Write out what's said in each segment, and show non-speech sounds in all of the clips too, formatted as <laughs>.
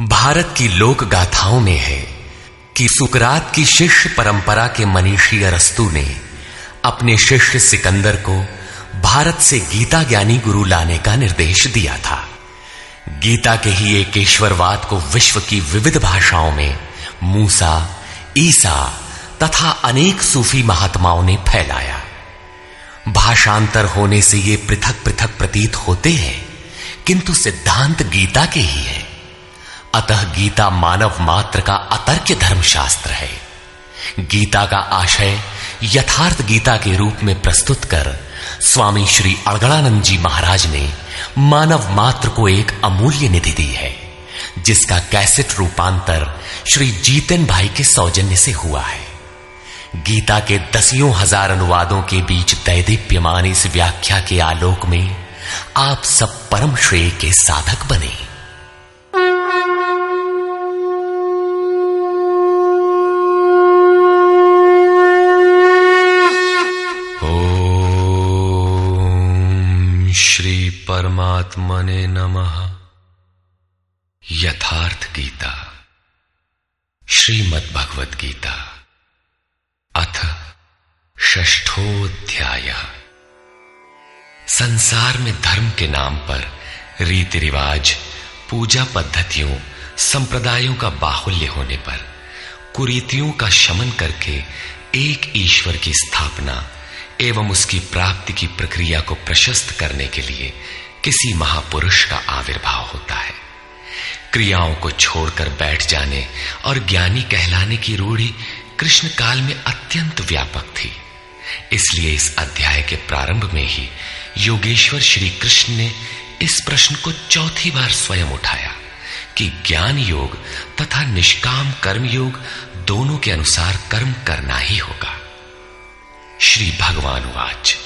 भारत की लोक गाथाओं में है कि सुकरात की शिष्य परंपरा के मनीषी अरस्तु ने अपने शिष्य सिकंदर को भारत से गीता ज्ञानी गुरु लाने का निर्देश दिया था। गीता के ही एक ईश्वरवाद को विश्व की विविध भाषाओं में मूसा, ईसा तथा अनेक सूफी महात्माओं ने फैलाया। भाषांतर होने से ये पृथक पृथक प्रतीत होते हैं, किंतु सिद्धांत गीता के ही है। अतः गीता मानव मात्र का अतर्क धर्मशास्त्र है। गीता का आशय यथार्थ गीता के रूप में प्रस्तुत कर स्वामी श्री अड़गड़ानंद जी महाराज ने मानव मात्र को एक अमूल्य निधि दी है, जिसका कैसेट रूपांतर श्री जीतन भाई के सौजन्य से हुआ है। गीता के दसियों हज़ार अनुवादों के बीच दैदीप्यमान इस व्याख्या के आलोक में आप सब परम श्रेय के साधक बने। परमात्मने नमः। यथार्थ गीता। श्रीमद् भगवत गीता। अथ षष्ठोध्याय संसार में धर्म के नाम पर रीति रिवाज पूजा पद्धतियों, संप्रदायों का बाहुल्य होने पर, कुरीतियों का शमन करके एक ईश्वर की स्थापना एवं उसकी प्राप्ति की प्रक्रिया को प्रशस्त करने के लिए किसी महापुरुष का आविर्भाव होता है। क्रियाओं को छोड़कर बैठ जाने और ज्ञानी कहलाने की रूढ़ी कृष्ण काल में अत्यंत व्यापक थी। इसलिए इस अध्याय के प्रारंभ में ही योगेश्वर श्री कृष्ण ने इस प्रश्न को चौथी बार स्वयं उठाया कि ज्ञान योग तथा निष्काम कर्म योग दोनों के अनुसार कर्म करना ही होगा। श्री भगवान वाच।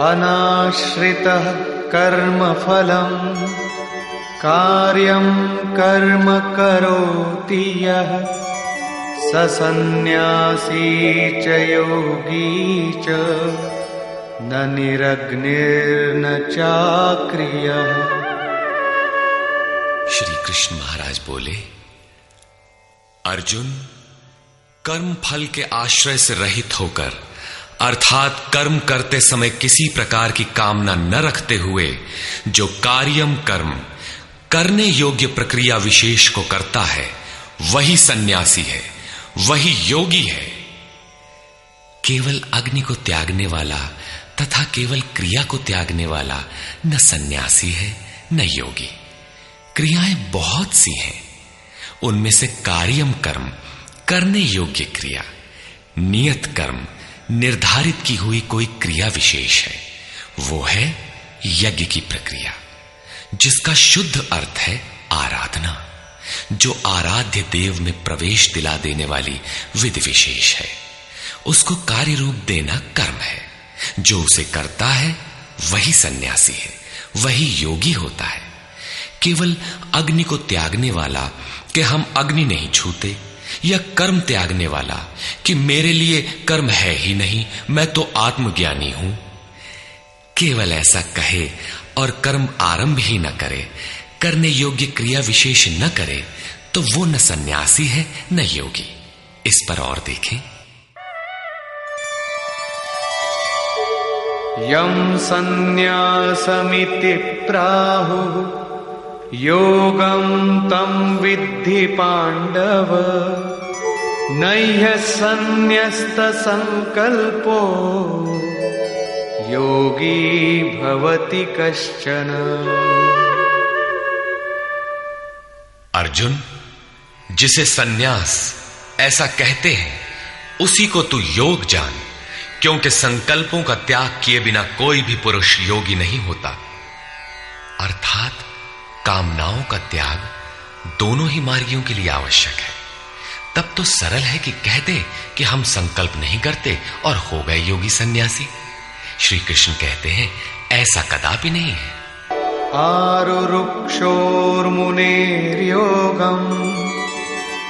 अनाश्रितः कर्मफलम्। कार्यं कर्म करोति यः। स सन्न्यासी च योगी च। न निरग्निर्न चाक्रिय श्री कृष्ण महाराज बोले, अर्जुन कर्म फल के आश्रय से रहित होकर अर्थात कर्म करते समय किसी प्रकार की कामना न रखते हुए, जो कार्यम कर्म, करने योग्य प्रक्रिया विशेष को करता है, वही सन्यासी है, वही योगी है। केवल अग्नि को त्यागने वाला तथा केवल क्रिया को त्यागने वाला न सन्यासी है, न योगी। क्रियाएँ बहुत सी हैं। उनमें से कार्यम कर्म, करने योग्य क्रिया, नियत कर्म निर्धारित की हुई कोई क्रिया विशेष है। वो है यज्ञ की प्रक्रिया, जिसका शुद्ध अर्थ है आराधना, जो आराध्य देव में प्रवेश दिला देने वाली विधि विशेष है। उसको कार्य रूप देना कर्म है। जो उसे करता है, वही सन्यासी है, वही योगी होता है। केवल अग्नि को त्यागने वाला कि हम अग्नि नहीं छूते या कर्म त्यागने वाला कि मेरे लिए कर्म है ही नहीं, मैं तो आत्मज्ञानी हूँ। केवल ऐसा कहे और कर्म आरंभ ही न करे, करने योग्य क्रिया विशेष न करे तो वो न सन्यासी है, न योगी। इस पर और देखें। यम संन्यासमिति प्राहु योगम तम विद्धि पांडव नह्य संन्यस्त संकल्पो योगी भवति कश्चन। अर्जुन, जिसे सन्यास ऐसा कहते हैं, उसी को तू योग जान, क्योंकि संकल्पों का त्याग किए बिना कोई भी पुरुष योगी नहीं होता। अर्थात कामनाओं का त्याग दोनों ही मार्गियों के लिए आवश्यक है। तब तो सरल है कि कह दे कि हम संकल्प नहीं करते और हो गए योगी सन्यासी। श्री कृष्ण कहते हैं, ऐसा कदापि नहीं है। आरुक्षोर्मुनेर्योगम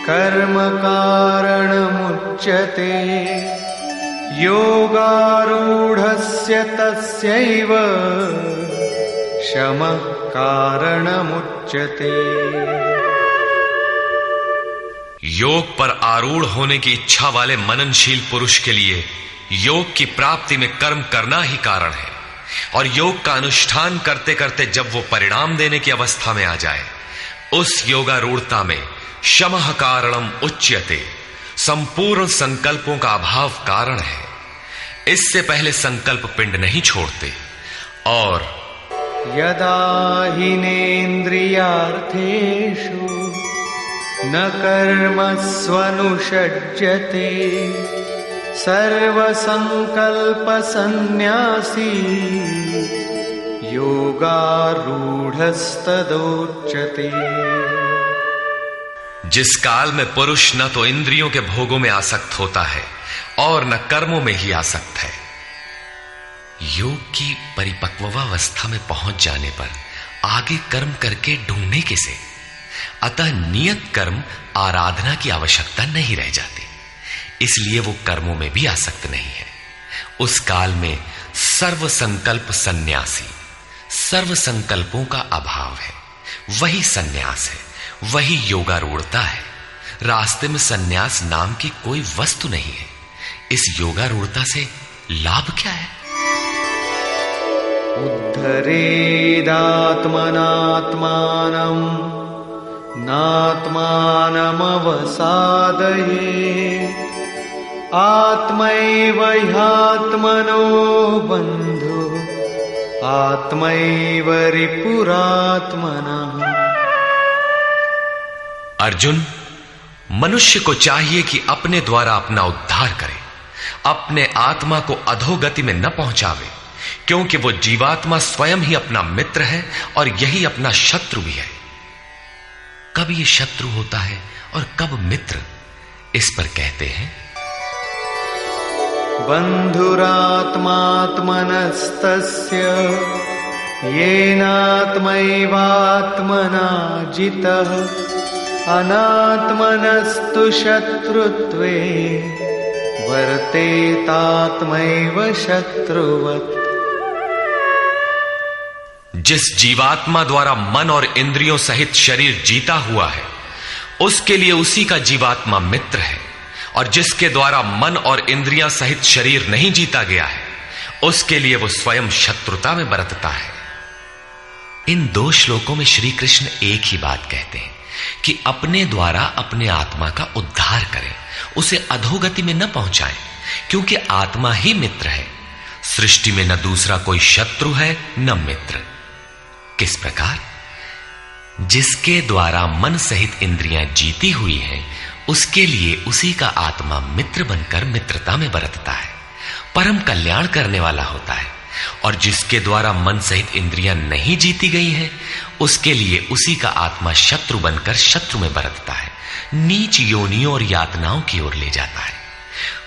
कर्म कारणमुच्यते। योगारूढस्य तस्यैव शमः। कारणमुच्यते। योग पर आरूढ़ होने की इच्छा वाले मननशील पुरुष के लिए योग की प्राप्ति में कर्म करना ही कारण है। और योग का अनुष्ठान करते करते जब वो परिणाम देने की अवस्था में आ जाए, उस योगारूढ़ता में शमह कारणम उच्यते। संपूर्ण संकल्पों का अभाव कारण है। इससे पहले संकल्प पिंड नहीं छोड़ते। और यदा हिनेन्द्रियार्थेषु न कर्मस्वनुषज्यते, सर्वसङ्कल्पसन्न्यासी योगारूढस्तदोच्यते। जिस काल में पुरुष न तो इंद्रियों के भोगों में आसक्त होता है और न कर्मों में ही आसक्त है। योग की परिपक्वावस्था में पहुँच जाने पर आगे कर्म करके ढूँढने के से, अतः नियत कर्म आराधना की आवश्यकता नहीं रह जाती। इसलिए वो कर्मों में भी आसक्त नहीं है। उस काल में सर्व संकल्प सन्यासी सर्व संकल्पों का अभाव है। वही सन्यास है, वही योगारूढ़ता है। रास्ते में सन्यास नाम की कोई वस्तु नहीं है। इस योगारूढ़ता से लाभ क्या है? उद्धरेदात्मनात्मानम् नात्मानमवसादये। आत्मैव ह्यात्मनो बन्धु, आत्मैव रिपुरात्मनः। अर्जुन, मनुष्य को चाहिए कि अपने द्वारा अपना उद्धार करे, अपने आत्मा को अधोगति में न पहुंचावे। क्योंकि वो जीवात्मा स्वयं ही अपना मित्र है और यही अपना शत्रु भी है। कब ये शत्रु होता है और कब मित्र, इस पर कहते हैं। बन्धुरात्मात्मनस्तस्य येनात्मैवात्मना जितः अनात्मनस्तु शत्रुत्वे, वर्तेतात्मैव शत्रुवत्। जिस जीवात्मा द्वारा मन और इंद्रियों सहित शरीर जीता हुआ है, उसके लिए उसी का जीवात्मा मित्र है। और जिसके द्वारा मन और इंद्रियाँ सहित शरीर नहीं जीता गया है, उसके लिए वो स्वयं शत्रुता में बरतता है। इन दो श्लोकों में श्री कृष्ण एक ही बात कहते हैं कि अपने द्वारा अपने आत्मा का उद्धार करें, उसे अधोगति में न पहुंचाएँ, क्योंकि आत्मा ही मित्र है। सृष्टि में न दूसरा कोई शत्रु है, न मित्र। किस प्रकार? जिसके द्वारा मन सहित इंद्रियाँ जीती हुई हैं, उसके लिए उसी का आत्मा मित्र बनकर मित्रता में बरतता है, परम कल्याण करने वाला होता है, और जिसके द्वारा मन सहित इंद्रियाँ नहीं जीती गई हैं, उसके लिए उसी का आत्मा शत्रु बनकर शत्रु में बरतता है, नीच योनियों और यातनाओं की ओर ले जाता है।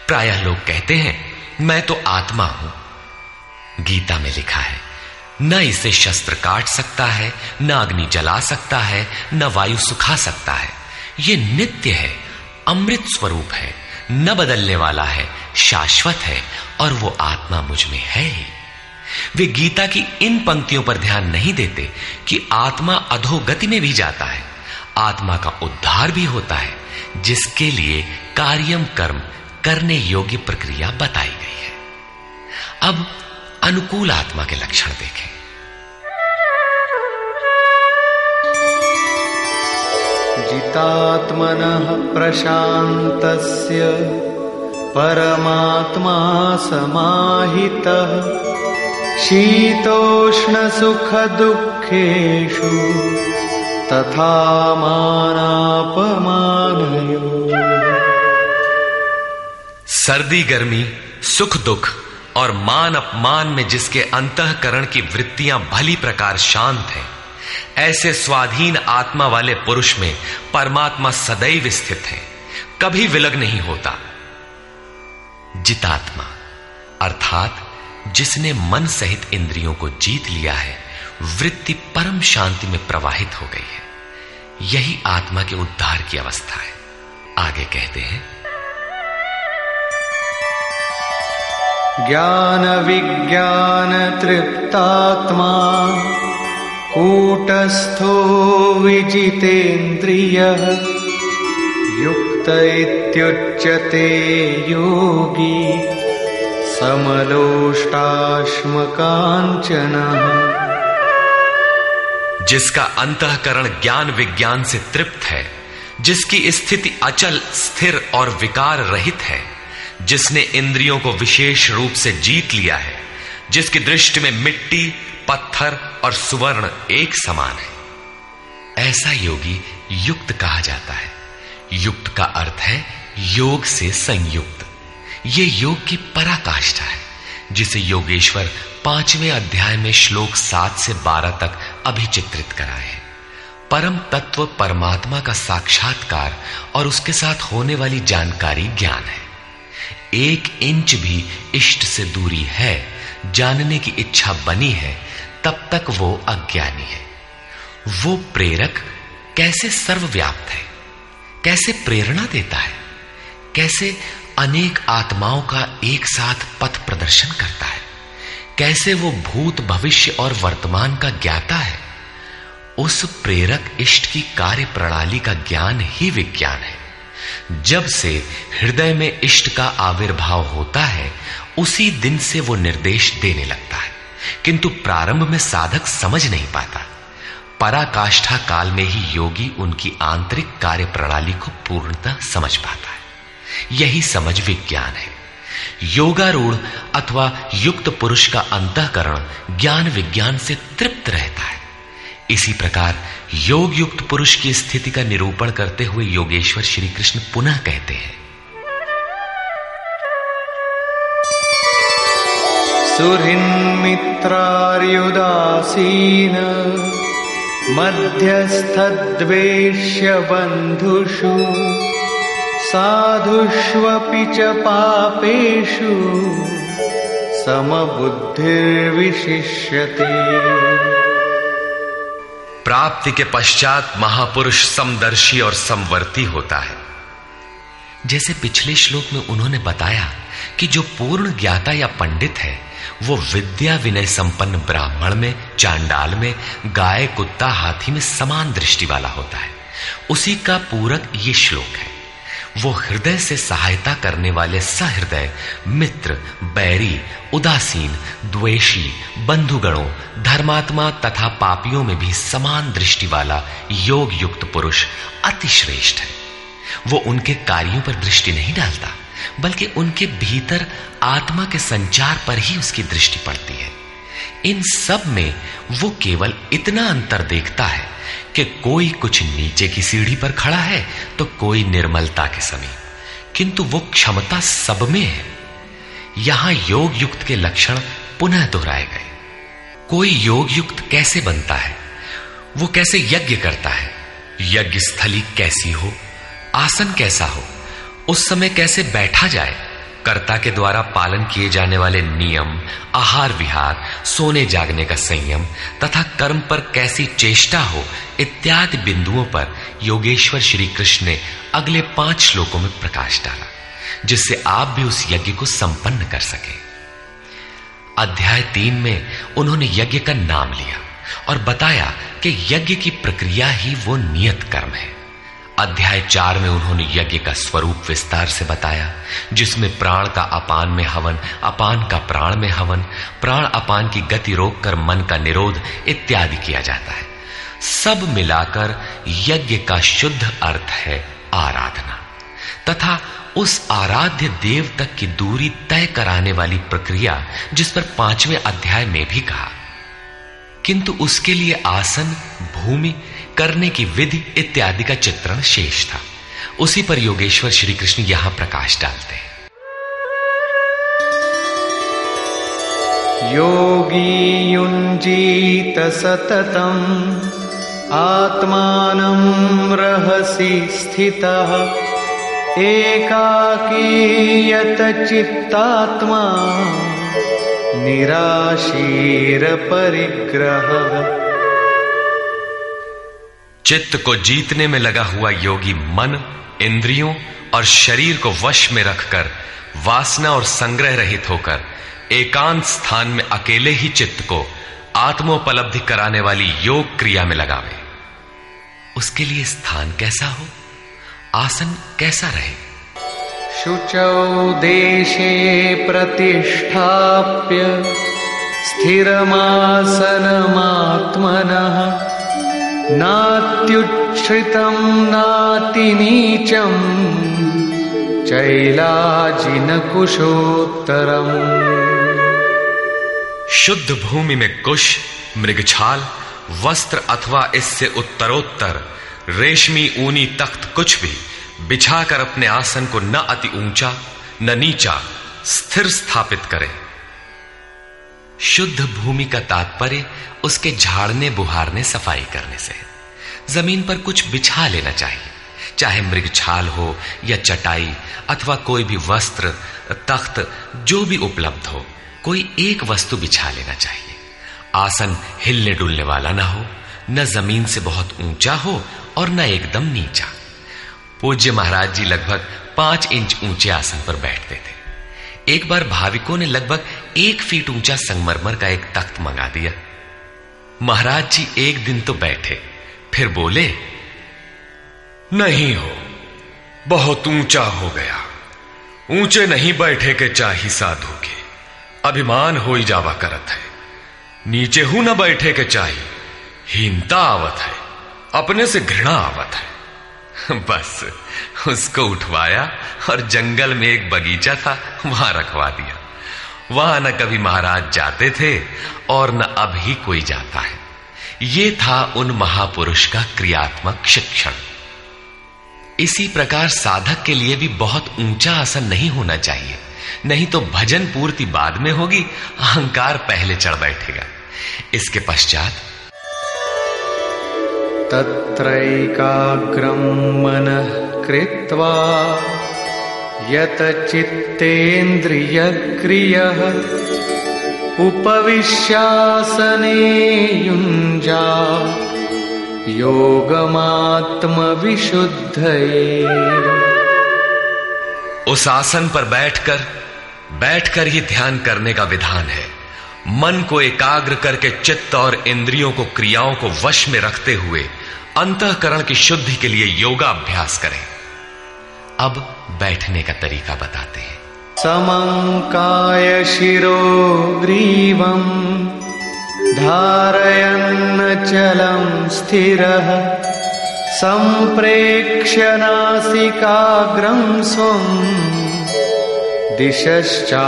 प्रायः लोग कहते हैं, मैं तो आत्मा हूँ, गीता में लिखा है। न इसे शस्त्र काट सकता है, न अग्नि जला सकता है, न वायु सुखा सकता है। ये नित्य है, अमृत स्वरूप है, न बदलने वाला है, शाश्वत है, और वो आत्मा मुझमें है ही। वे गीता की इन पंक्तियों पर ध्यान नहीं देते कि आत्मा अधोगति में भी जाता है, आत्मा का उद्धार भी होता है, जिसके लिए कार्यम कर्म करने योग्य प्रक्रिया बताई गई है। अब अनुकूल आत्मा के लक्षण देखें। जितात्मनः प्रशान्तस्य परमात्मा समाहितः शीतोष्णसुखदुःखेषु तथा मानापमानयो। सर्दी गर्मी सुख दुख और मान अपमान में जिसके अंतकरण की वृत्तियाँ भली प्रकार शांत हैं, ऐसे स्वाधीन आत्मा वाले पुरुष में परमात्मा सदैव स्थित है, कभी विलग नहीं होता। जितात्मा, अर्थात जिसने मन सहित इंद्रियों को जीत लिया है, वृत्ति परम शांति में प्रवाहित हो गई है। यही आत्मा के उद्धार की अवस्था है। आगे कहते हैं ज्ञान विज्ञान तृप्तात्मा कूटस्थो विजितेन्द्रिय। युक्त इत्युच्यते योगी। समलोष्टाश्मकाञ्चनः। जिसका अंतकरण ज्ञान विज्ञान से तृप्त है, जिसकी स्थिति अचल, स्थिर और विकार रहित है जिसने इंद्रियों को विशेष रूप से जीत लिया है, जिसकी दृष्टि में मिट्टी, पत्थर और सुवर्ण एक समान है। ऐसा योगी युक्त कहा जाता है। युक्त का अर्थ है योग से संयुक्त। ये योग की पराकाष्ठा है, जिसे योगेश्वर पाँचवें अध्याय में श्लोक सात से बारह तक अभिचित्रित कराए हैं। परम तत्व परमात्मा का साक्षात्कार और उसके साथ होने वाली जानकारी ज्ञान है। एक इंच भी इष्ट से दूरी है, जानने की इच्छा बनी है, तब तक वो अज्ञानी है। वो प्रेरक कैसे सर्वव्याप्त है? कैसे प्रेरणा देता है? कैसे अनेक आत्माओं का एक साथ पथ प्रदर्शन करता है? कैसे वो भूत भविष्य और वर्तमान का ज्ञाता है? उस प्रेरक इष्ट की कार्य प्रणाली का ज्ञान ही विज्ञान है। जब से हृदय में इष्ट का आविर्भाव होता है, उसी दिन से वो निर्देश देने लगता है। किंतु प्रारंभ में साधक समझ नहीं पाता। पराकाष्ठा काल में ही योगी उनकी आंतरिक कार्य प्रणाली को पूर्णतः समझ पाता है। यही समझ विज्ञान है। योगारूढ़ अथवा युक्त पुरुष का अंतकरण ज्ञान विज्ञान से तृप्त रहता है। इसी प्रकार योग युक्त पुरुष की स्थिति का निरूपण करते हुए योगेश्वर श्री कृष्ण पुनः कहते हैं। सुहृन्मित्रार्युदासीन मध्यस्थद्वेष्य बन्धुषु, साधुष्वपि च पापेषु, समबुद्धिर्विशिष्यते। प्राप्ति के पश्चात महापुरुष समदर्शी और समवर्ती होता है। जैसे पिछले श्लोक में उन्होंने बताया कि जो पूर्ण ज्ञाता या पंडित है, वो विद्या विनय संपन्न ब्राह्मण में, चांडाल में, गाय, कुत्ता, हाथी में समान दृष्टि वाला होता है। उसी का पूरक ये श्लोक है। वो हृदय से सहायता करने वाले सहृदय, मित्र, बैरी, उदासीन, द्वेषी, बंधुगणों, धर्मात्मा तथा पापियों में भी समान दृष्टि वाला योग युक्त पुरुष अतिश्रेष्ठ है। वो उनके कार्यों पर दृष्टि नहीं डालता, बल्कि उनके भीतर आत्मा के संचार पर ही उसकी दृष्टि पड़ती है। इन सब में वो केवल इतना अंतर देखता है कि कोई कुछ नीचे की सीढ़ी पर खड़ा है तो कोई निर्मलता के समीप। किंतु वो क्षमता सब में है। यहाँ योग युक्त के लक्षण पुनः दोहराए गए। कोई योग युक्त कैसे बनता है? वो कैसे यज्ञ करता है? यज्ञ स्थली कैसी हो? आसन कैसा हो? उस समय कैसे बैठा जाए? कर्ता के द्वारा पालन किए जाने वाले नियम, आहार विहार, सोने जागने का संयम, तथा कर्म पर कैसी चेष्टा हो इत्यादि बिंदुओं पर योगेश्वर श्री कृष्ण ने अगले पाँच श्लोकों में प्रकाश डाला, जिससे आप भी उस यज्ञ को संपन्न कर सके। अध्याय तीन में उन्होंने यज्ञ का नाम लिया और बताया कि यज्ञ की प्रक्रिया ही वो नियत कर्म है। अध्याय चार में उन्होंने यज्ञ का स्वरूप विस्तार से बताया, जिसमें प्राण का अपान में हवन, अपान का प्राण में हवन, प्राण अपान की गति रोककर मन का निरोध इत्यादि किया जाता है। सब मिलाकर यज्ञ का शुद्ध अर्थ है आराधना। तथा उस आराध्य देव तक की दूरी तय कराने वाली प्रक्रिया, जिस पर पाँचवें अध्याय में भी कहा। किंतु उसके लिए आसन, भूमि करने की विधि इत्यादि का चित्रण शेष था। उसी पर योगेश्वर श्री कृष्ण यहाँ प्रकाश डालते हैं। योगी सततम्, आत्मानं रहसि स्थितः। एकाकीयत चित्तात्मा, निराशीर परिग्रह। चित्त को जीतने में लगा हुआ योगी मन, इंद्रियों और शरीर को वश में रखकर, वासना और संग्रह रहित होकर, एकांत स्थान में अकेले ही चित्त को आत्मोपलब्धि कराने वाली योग क्रिया में लगावे। उसके लिए स्थान कैसा हो? आसन कैसा रहे? शुचौ देशे प्रतिष्ठाप्य स्थिर स्थिरमासनमात्मनः। नात्युच्छ्रितं नातिनीचम् चैलाजिनकुशोत्तरम्। शुद्ध भूमि में कुश, मृगछाल, वस्त्र अथवा इससे उत्तरोत्तर, रेशमी ऊनी तख्त कुछ भी बिछाकर अपने आसन को न अति ऊँचा, न नीचा, स्थिर स्थापित करें। शुद्ध भूमि का तात्पर्य उसके झाड़ने, बुहारने, सफ़ाई करने से ज़मीन पर कुछ बिछा लेना चाहिए। चाहे मृगछाल हो या चटाई अथवा कोई भी वस्त्र, तख्त, जो भी उपलब्ध हो, कोई एक वस्तु बिछा लेना चाहिए। आसन हिलने डुलने वाला ना हो, न ज़मीन से बहुत ऊँचा हो और न एकदम नीचा। पूज्य महाराज जी लगभग पाँच इंच ऊँचे आसन पर बैठते थे। एक बार भाविकों ने लगभग एक फीट ऊँचा संगमरमर का एक तख्त मंगा दिया। महाराज जी एक दिन तो बैठे, फिर बोले, नहीं हो, बहुत ऊँचा हो गया। ऊँचे नहीं बैठे के चाही साधु के। अभिमान हो ही जावा करत है। नीचे हूँ न बैठे के चाही हीनता आवत है। अपने से घृणा आवत है। <laughs> बस, उसको उठवाया और जंगल में एक बगीचा था, वहाँ रखवा दिया। वहाँ न कभी महाराज जाते थे और न अब ही कोई जाता है। ये था उन महापुरुष का क्रियात्मक शिक्षण। इसी प्रकार साधक के लिए भी बहुत ऊँचा आसन नहीं होना चाहिए। नहीं तो भजन पूर्ति बाद में होगी, अहंकार पहले चढ़ बैठेगा। इसके पश्चात तत्रैकाग्रं मनः कृत्वा यतचित्तेन्द्रियक्रियः उपविश्यासने युञ्जा योगमात्मविशुद्धये। उस आसन पर बैठकर बैठकर ही ध्यान करने का विधान है। मन को एकाग्र करके चित्त और इंद्रियों को क्रियाओं को वश में रखते हुए अंतकरण की शुद्धि के लिए योगा अभ्यास करें। अब बैठने का तरीका बताते हैं। समङ्काय शिरो ग्रीवम् धारयन्नचलं स्थिरः सम्प्रेक्ष्य नासिकाग्रं स्वम् दिशश्चानवलोकयन्।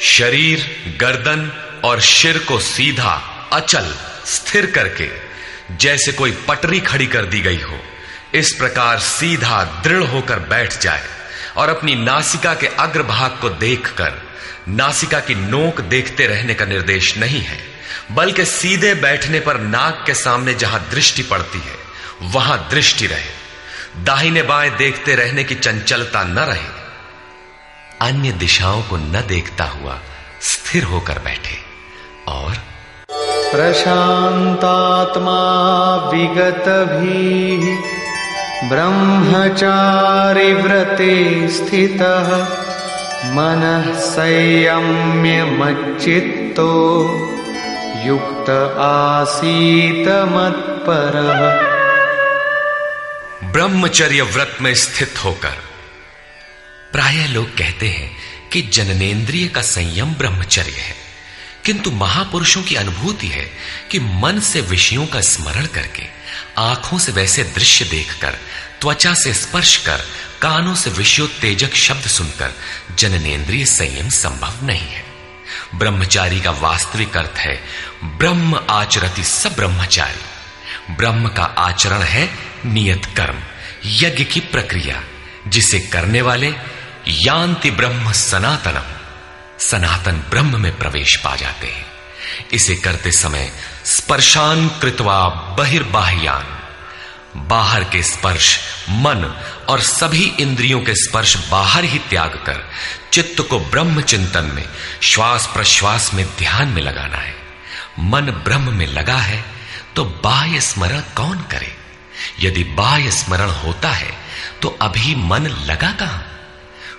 शरीर गर्दन और शिर को सीधा अचल स्थिर करके जैसे कोई पटरी खड़ी कर दी गई हो। इस प्रकार सीधा दृढ़ होकर बैठ जाए और अपनी नासिका के अग्रभाग को देखकर, नासिका की नोक देखते रहने का निर्देश नहीं है, बल्कि सीधे बैठने पर नाक के सामने जहाँ दृष्टि पड़ती है, वहाँ दृष्टि रहे। दाहिने बाएँ देखते रहने की चंचलता न रहे। अन्य दिशाओं को न देखता हुआ स्थिर होकर बैठे और प्रशान्तात्मा विगतभिः ब्रह्मचारिव्रते स्थितः मनः संयम्यमच्चित्तो युक्त आसीत मत्परः ब्रह्मचर्य व्रत में स्थित होकर प्राय लोग कहते हैं कि जननेन्द्रिय का संयम ब्रह्मचर्य है। किंतु महापुरुषों की अनुभूति है कि मन से विषयों का स्मरण करके, आँखों से वैसे दृश्य देखकर, त्वचा से स्पर्श कर, कानों से विषयोत्तेजक शब्द सुनकर जननेन्द्रिय संयम संभव नहीं है। ब्रह्मचारी का वास्तविक अर्थ है, ब्रह्म आचरति सब ब्रह्मचारी। ब्रह्म का आचरण है नियत कर्म, यज्ञ की प्रक्रिया, जिसे करने वाले यान्ति ब्रह्म सनातनम। सनातन ब्रह्म में प्रवेश पा जाते हैं। इसे करते समय स्पर्शान कृतवा बहिर्बाह्यान। बाहर के स्पर्श, मन और सभी इंद्रियों के स्पर्श बाहर ही त्याग कर चित्त को ब्रह्म चिंतन में, श्वास प्रश्वास में ध्यान में लगाना है। मन ब्रह्म में लगा है तो बाह्य स्मरण कौन करे? यदि बाह्य स्मरण होता है तो अभी मन लगा कहाँ?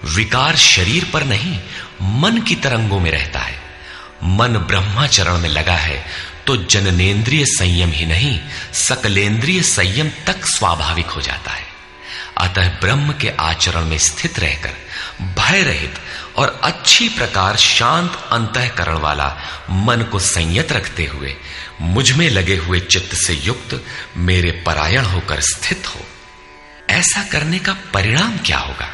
विकार शरीर पर नहीं मन की तरंगों में रहता है। मन ब्रह्माचरण में लगा है तो जननेन्द्रिय संयम ही नहीं सकलेंद्रिय संयम तक स्वाभाविक हो जाता है। अतः ब्रह्म के आचरण में स्थित रहकर, भय रहित और अच्छी प्रकार शांत अंतकरण वाला मन को संयत रखते हुए, मुझमें लगे हुए चित्त से युक्त मेरे परायण होकर स्थित हो। ऐसा करने का परिणाम क्या होगा?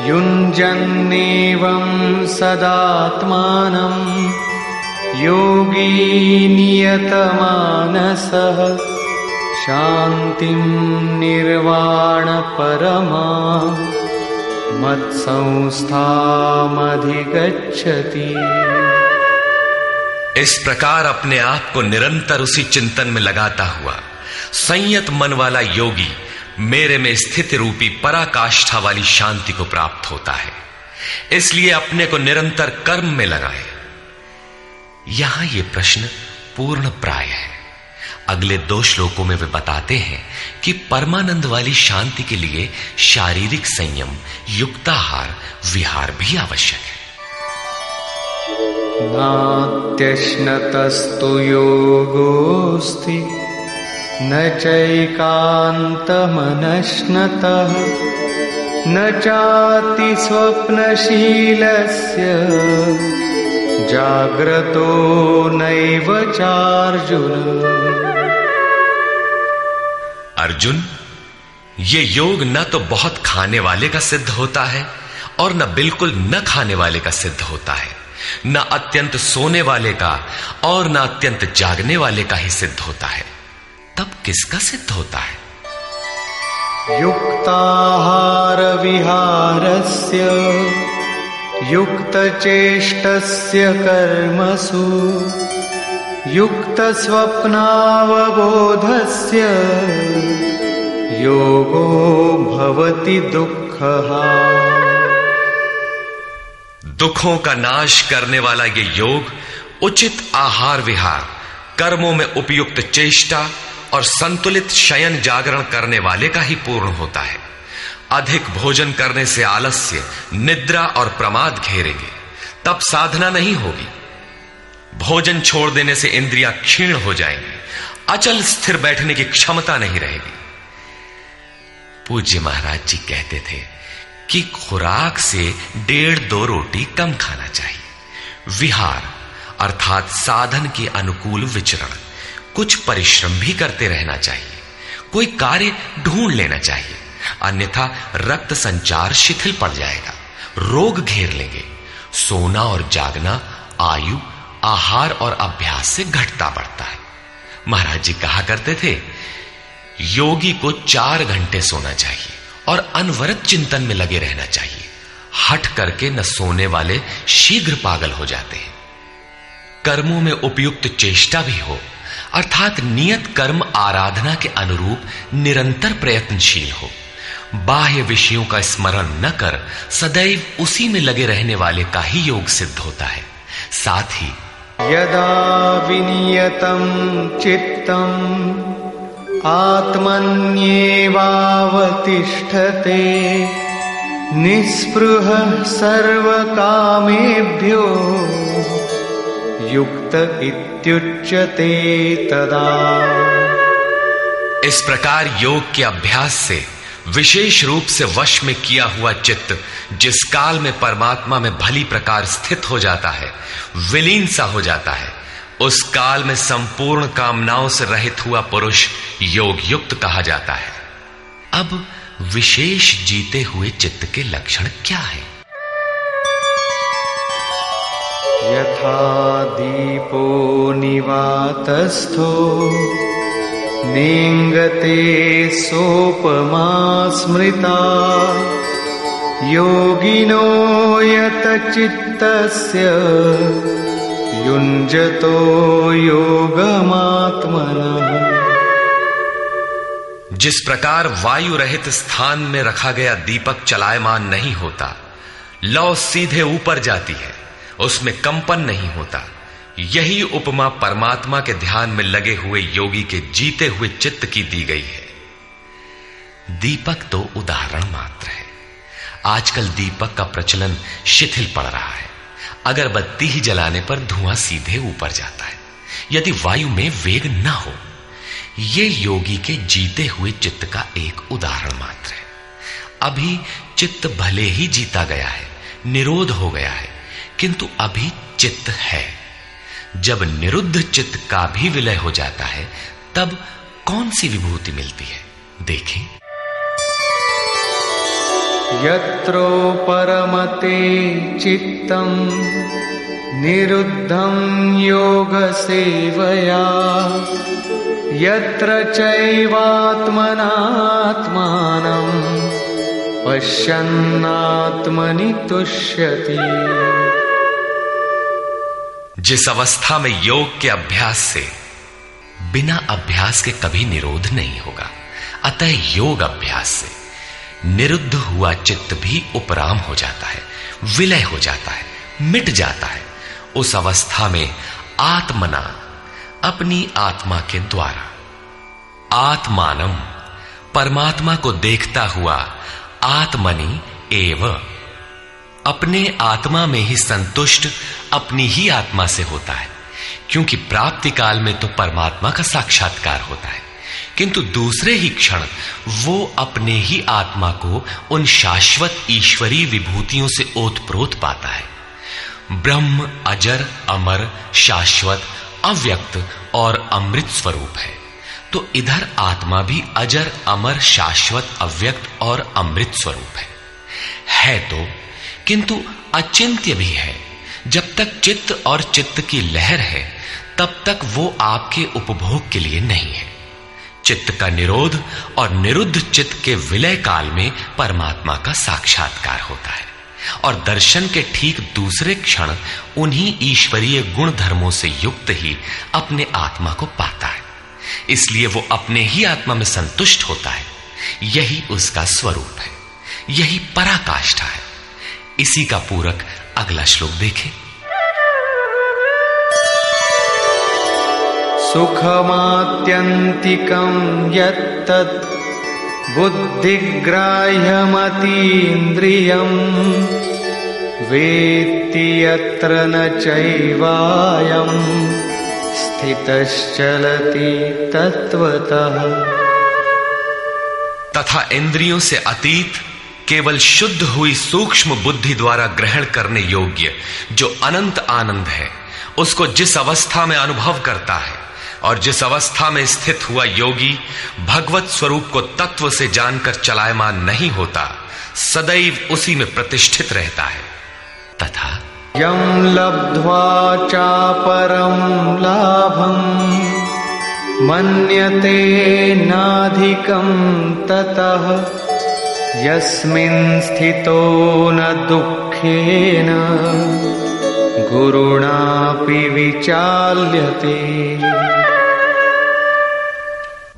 युञ्जन्नेवं सदात्मानं योगी नियतमानसः शान्तिं निर्वाणपरमा मत्संस्थामधिगच्छति। इस प्रकार अपने आप को निरंतर उसी चिंतन में लगाता हुआ संयत मन वाला योगी मेरे में स्थित रूपी पराकाष्ठा वाली शांति को प्राप्त होता है। इसलिए अपने को निरंतर कर्म में लगाए। यहाँ यह प्रश्न पूर्ण प्राय है। अगले दो श्लोकों में वे बताते हैं कि परमानंद वाली शांति के लिए शारीरिक संयम, युक्ताहार, विहार भी आवश्यक है। नात्यश्नतस्तु योगोऽस्ति। न चैकान्तमनश्नतः, न चाति स्वप्नशीलस्य, जाग्रतो नैव चार्जुन। अर्जुन, ये योग न तो बहुत खाने वाले का सिद्ध होता है, और न बिल्कुल न खाने वाले का सिद्ध होता है। न अत्यंत सोने वाले का, और न अत्यंत जागने वाले का ही सिद्ध होता है। तब किसका सिद्ध होता है? युक्ताहार विहारस्य युक्तचेष्टस्य कर्मसु युक्तस्वप्नावबोधस्य योगो भवति दुःखः। दुखों का नाश करने वाला ये योग उचित आहार विहार कर्मों में उपयुक्त चेष्टा और संतुलित शयन जागरण करने वाले का ही पूर्ण होता है। अधिक भोजन करने से आलस्य, निद्रा और प्रमाद घेरेंगे। तब साधना नहीं होगी। भोजन छोड़ देने से इंद्रिया क्षीण हो जाएँगी। अचल स्थिर बैठने की क्षमता नहीं रहेगी। पूज्य महाराज जी कहते थे कि खुराक से डेढ़ दो रोटी कम खाना चाहिए। विहार, अर्थात साधन के अनुकूल विचरण। कुछ परिश्रम भी करते रहना चाहिए। कोई कार्य ढूंढ लेना चाहिए। अन्यथा रक्त संचार शिथिल पड़ जाएगा। रोग घेर लेंगे। सोना और जागना, आयु, आहार और अभ्यास से घटता बढ़ता है। महाराज जी कहा करते थे, योगी को चार घंटे सोना चाहिए और अनवरत चिंतन में लगे रहना चाहिए। हट करके न सोने वाले शीघ्र पागल हो जाते हैं। कर्मों में उपयुक्त चेष्टा भी हो अर्थात नियत कर्म आराधना के अनुरूप निरंतर प्रयत्नशील हो। बाह्य विषयों का स्मरण न कर सदैव उसी में लगे रहने वाले का ही योग सिद्ध होता है। साथ ही यदा विनियतं चित्तम् आत्मन्येवावतिष्ठते निःस्पृहः सर्वकामेभ्यो युक्त इत्युच्यते तदा। इस प्रकार योग के अभ्यास से विशेष रूप से वश में किया हुआ चित्त, जिस काल में परमात्मा में भली प्रकार स्थित हो जाता है, विलीन सा हो जाता है, उस काल में संपूर्ण कामनाओं से रहित हुआ पुरुष योग युक्त कहा जाता है। अब विशेष जीते हुए चित्त के लक्षण क्या है? यथा दीपो निवातस्थो, नेङ्गते सोपमा स्मृता, योगिनो यतचित्तस्य, युञ्जतो योगमात्मनः। जिस प्रकार वायु रहित स्थान में रखा गया दीपक चलायमान नहीं होता, लौ सीधे ऊपर जाती है। उसमें कंपन नहीं होता। यही उपमा परमात्मा के ध्यान में लगे हुए योगी के जीते हुए चित्त की दी गई है। दीपक तो उदाहरण मात्र है। आजकल दीपक का प्रचलन शिथिल पड़ रहा है। अगर बत्ती ही जलाने पर धुआँ सीधे ऊपर जाता है। यदि वायु में वेग न हो, ये योगी के जीते हुए चित्त का एक उदाहरण मात्र है। अभी चित्त भले ही जीता गया है, निरोध हो गया है किंतु अभी चित्त है। जब निरुद्ध चित्त का भी विलय हो जाता है, तब कौन सी विभूति मिलती है? देखें। यत्रो परमते चित्तम, निरुद्धं योगसेवया। यत्र चैवात्मनात्मानं, पश्यन्नात्मनि तुष्यति। जिस अवस्था में योग के अभ्यास से बिना अभ्यास के कभी निरोध नहीं होगा, अतः योग अभ्यास से निरुद्ध हुआ चित्त भी उपराम हो जाता है, विलय हो जाता है, मिट जाता है। उस अवस्था में आत्मना, अपनी आत्मा के द्वारा, आत्मानम, परमात्मा को देखता हुआ आत्मनि एव अपने आत्मा में ही संतुष्ट, अपनी ही आत्मा से होता है। क्योंकि प्राप्ति काल में तो परमात्मा का साक्षात्कार होता है। किंतु दूसरे ही क्षण वो अपने ही आत्मा को उन शाश्वत ईश्वरीय विभूतियों से ओतप्रोत पाता है। ब्रह्म, अजर, अमर, शाश्वत, अव्यक्त और अमृत स्वरूप है। तो इधर आत्मा भी अजर, अमर, शाश्वत, अव्यक्त और अमृत स्वरूप है। है तो किंतु अचिंत्य भी है। जब तक चित्त और चित्त की लहर है, तब तक वो आपके उपभोग के लिए नहीं है। चित्त का निरोध और निरुद्ध चित्त के विलय काल में परमात्मा का साक्षात्कार होता है और दर्शन के ठीक दूसरे क्षण उन्हीं ईश्वरीय गुण धर्मों से युक्त ही अपने आत्मा को पाता है। इसलिए वो अपने ही आत्मा में संतुष्ट होता है। यही उसका स्वरूप है। यही पराकाष्ठा है। इसी का पूरक अगला श्लोक देखें। सुखमात्यन्तिकं यत्तत् बुद्धिग्राह्यमतीन्द्रियम् वेत्ति यत्र न चैवायम् स्थितश्चलति तत्वतः तथा इंद्रियों से अतीत केवल शुद्ध हुई सूक्ष्म बुद्धि द्वारा ग्रहण करने योग्य जो अनंत आनंद है, उसको जिस अवस्था में अनुभव करता है और जिस अवस्था में स्थित हुआ योगी भगवत स्वरूप को तत्व से जानकर चलायमान नहीं होता, सदैव उसी में प्रतिष्ठित रहता है। तथा यम लब्ध्वा चा परम लाभम मन्यते नाधिकं ततः। यस्मिन् स्थितो न दुःखेन गुरुणापि विचाल्यते।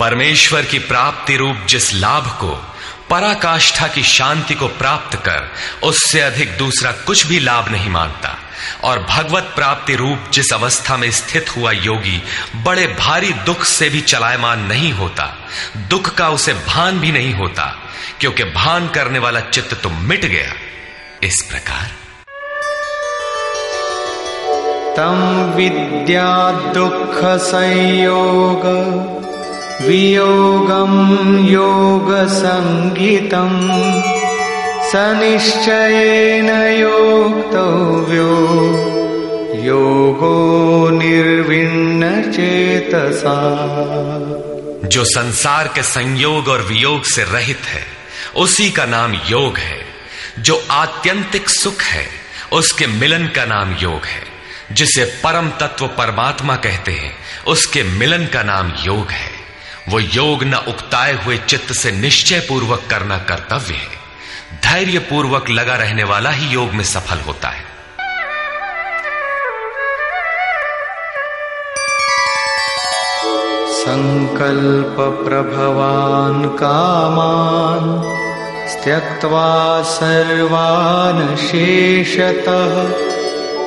परमेश्वर की प्राप्ति रूप जिस लाभ को, पराकाष्ठा की शांति को प्राप्त कर, उससे अधिक दूसरा कुछ भी लाभ नहीं मानता और भगवत प्राप्ति रूप जिस अवस्था में स्थित हुआ योगी बड़े भारी दुख से भी चलायमान नहीं होता। दुख का उसे भान भी नहीं होता, क्योंकि भान करने वाला चित्त तो मिट गया। इस प्रकार। तम विद्या दुख संयोग वियोगम योग संगीतम। सनिश्चयेन योक्तव्यो योगो निर्विण्ण चेतसा। जो संसार के संयोग और वियोग से रहित है, उसी का नाम योग है। जो आत्यंतिक सुख है, उसके मिलन का नाम योग है। जिसे परम तत्व परमात्मा कहते हैं, उसके मिलन का नाम योग है। वो योग न उकताए हुए चित्त से निश्चय पूर्वक करना कर्तव्य है। धैर्य पूर्वक लगा रहने वाला ही योग में सफल होता है। संकल्प प्रभवान कामान, त्यक्त्वा सर्वान् शेषतः।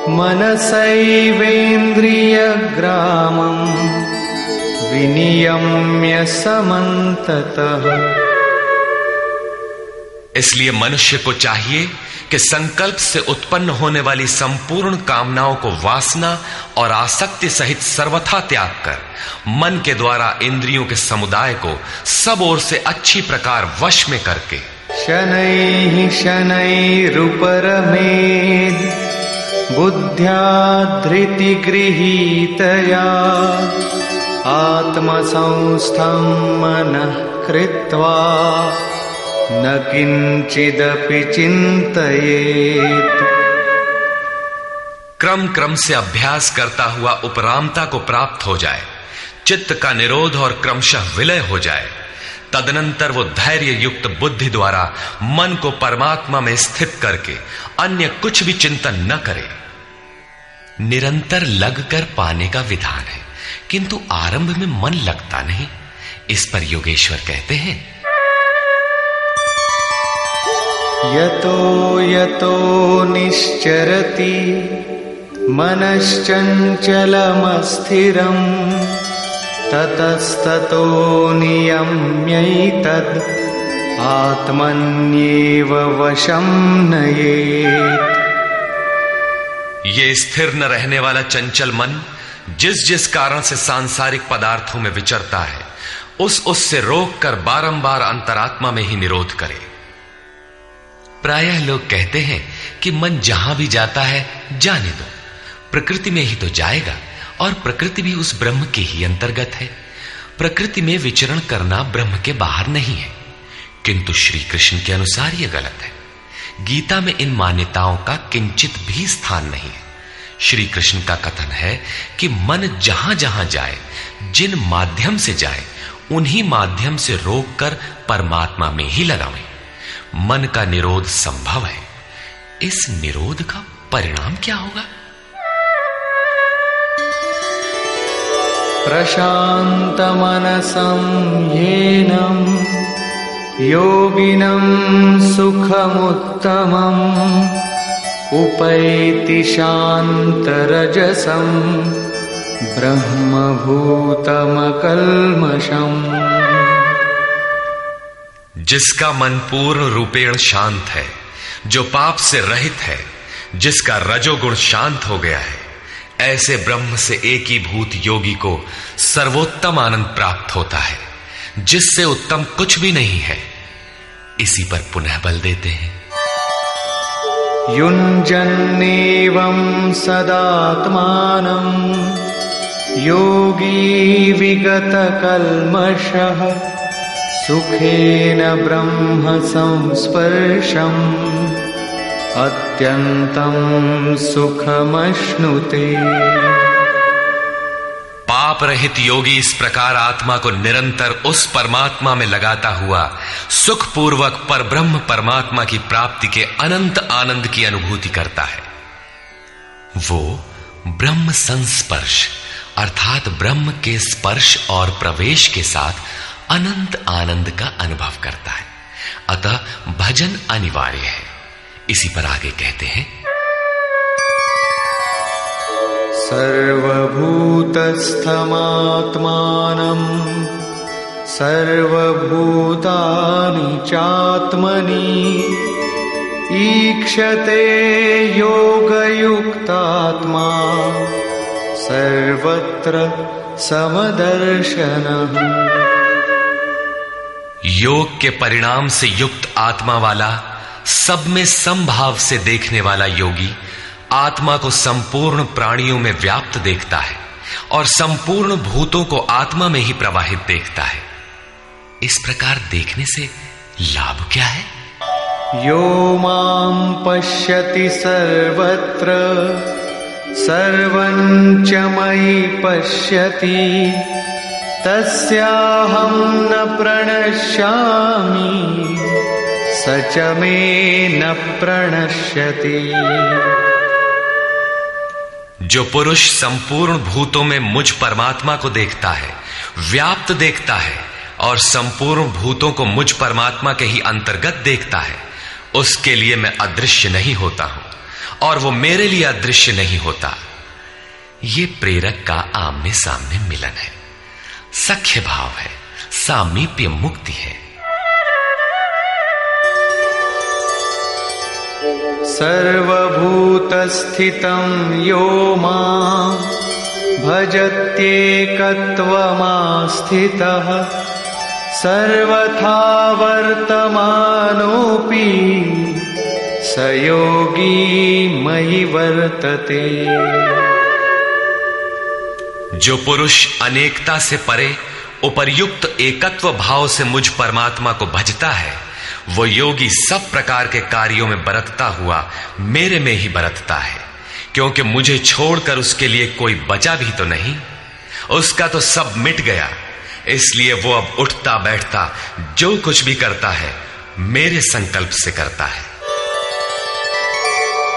मनसैवेन्द्रियग्रामम् विनियम्य समन्ततः। इसलिए मनुष्य को चाहिए कि संकल्प से उत्पन्न होने वाली संपूर्ण कामनाओं को वासना और आसक्ति सहित सर्वथा त्याग कर, मन के द्वारा इंद्रियों के समुदाय को सब ओर से अच्छी प्रकार वश में करके। शनैः शनैरुपरमेद् बुद्ध्या धृतिगृहीतया आत्मसंस्थं मनः कृत्वा न किंचिदपि चिंतयेत क्रम क्रम से अभ्यास करता हुआ उपरामता को प्राप्त हो जाए, चित्त का निरोध और क्रमशः विलय हो जाए, तदनंतर वो धैर्य युक्त बुद्धि द्वारा मन को परमात्मा में स्थित करके अन्य कुछ भी चिंतन न करे। निरंतर लगकर पाने का विधान है, किंतु आरंभ में मन लगता नहीं, इस पर योगेश्वर कहते हैं यतो यतो निश्चरति मनश्चञ्चलमस्थिरम् ततस्ततो नियम्यैतद् आत्मन्येव वशं ये स्थिर न रहने वाला चंचल मन जिस जिस कारण से सांसारिक पदार्थों में विचरता है, उस उससे रोक कर बारंबार अंतरात्मा में ही निरोध करे। प्रायः लोग कहते हैं कि मन जहाँ भी जाता है, जाने दो। प्रकृति में ही तो जाएगा और प्रकृति भी उस ब्रह्म के ही अंतर्गत है। प्रकृति में विचरण करना ब्रह्म के बाहर नहीं है। किंतु श्री कृष्ण के अनुसार यह गलत है। गीता में इन मान्यताओं का किंचित भी स्थान नहीं है। श्री कृष्ण का कथन है कि मन जहाँ जहाँ जाए, जिन माध्यम से जाए, उन्हीं माध्यम से रोककर परमात्मा में ही लगावें। मन का निरोध संभव है। इस निरोध का परिणाम क्या होगा? प्रशांत प्रशान्तमनसं येनं, योगिनं सुखमुत्तमम् उपैति शान्तरजसं, ब्रह्मभूतमकल्मषम्। जिसका मन पूर्ण रूपेण शांत है, जो पाप से रहित है, जिसका रजोगुण शांत हो गया है, ऐसे ब्रह्म से एक ही भूत योगी को सर्वोत्तम आनंद प्राप्त होता है, जिससे उत्तम कुछ भी नहीं है। इसी पर पुनः बल देते हैं। युञ्जन्नेवं सदात्मानं योगी विगतकल्मषः। सुखेन ब्रह्म संस्पर्शम्। अत्यन्तं सुखमश्नुते। पाप रहित योगी इस प्रकार आत्मा को निरंतर उस परमात्मा में लगाता हुआ, सुखपूर्वक पर ब्रह्म परमात्मा की प्राप्ति के अनंत आनंद की अनुभूति करता है। वो ब्रह्म संस्पर्श, अर्थात ब्रह्म के स्पर्श और प्रवेश के साथ अनंत आनंद का अनुभव करता है। अतः भजन अनिवार्य है। इसी पर आगे कहते हैं। सर्वभूतस्थमात्मानम् सर्वभूतानि चात्मनि, ईक्षते योगयुक्तात्मा, सर्वत्र समदर्शनः। योग के परिणाम से युक्त आत्मा वाला, सब में समभाव से देखने वाला योगी, आत्मा को संपूर्ण प्राणियों में व्याप्त देखता है, और संपूर्ण भूतों को आत्मा में ही प्रवाहित देखता है। इस प्रकार देखने से लाभ क्या है? यो माँ पश्यति सर्वत्र, सर्वं च मयि पश्यति। तस्याहं न प्रणश्यामि, स च मे न प्रणश्यति। जो पुरुष संपूर्ण भूतों में मुझ परमात्मा को देखता है, व्याप्त देखता है, और संपूर्ण भूतों को मुझ परमात्मा के ही अंतर्गत देखता है, उसके लिए मैं अदृश्य नहीं होता हूँ, और वो मेरे लिए अदृश्य नहीं होता। ये प्रेरक का आमने सामने मिलन है। सख्य भाव है, सामीप्य मुक्ति है। सर्वभूतस्थितं यो माँ, भजत्येकत्वमास्थितः। सर्वथा वर्तमानोऽपि स योगी मयि वर्तते। जो पुरुष अनेकता से परे, उपर्युक्त एकत्व भाव से मुझ परमात्मा को भजता है, वो योगी सब प्रकार के कार्यों में बरतता हुआ मेरे में ही बरतता है, क्योंकि मुझे छोड़कर उसके लिए कोई बचा भी तो नहीं। उसका तो सब मिट गया, इसलिए वो अब उठता बैठता जो कुछ भी करता है, मेरे संकल्प से करता है।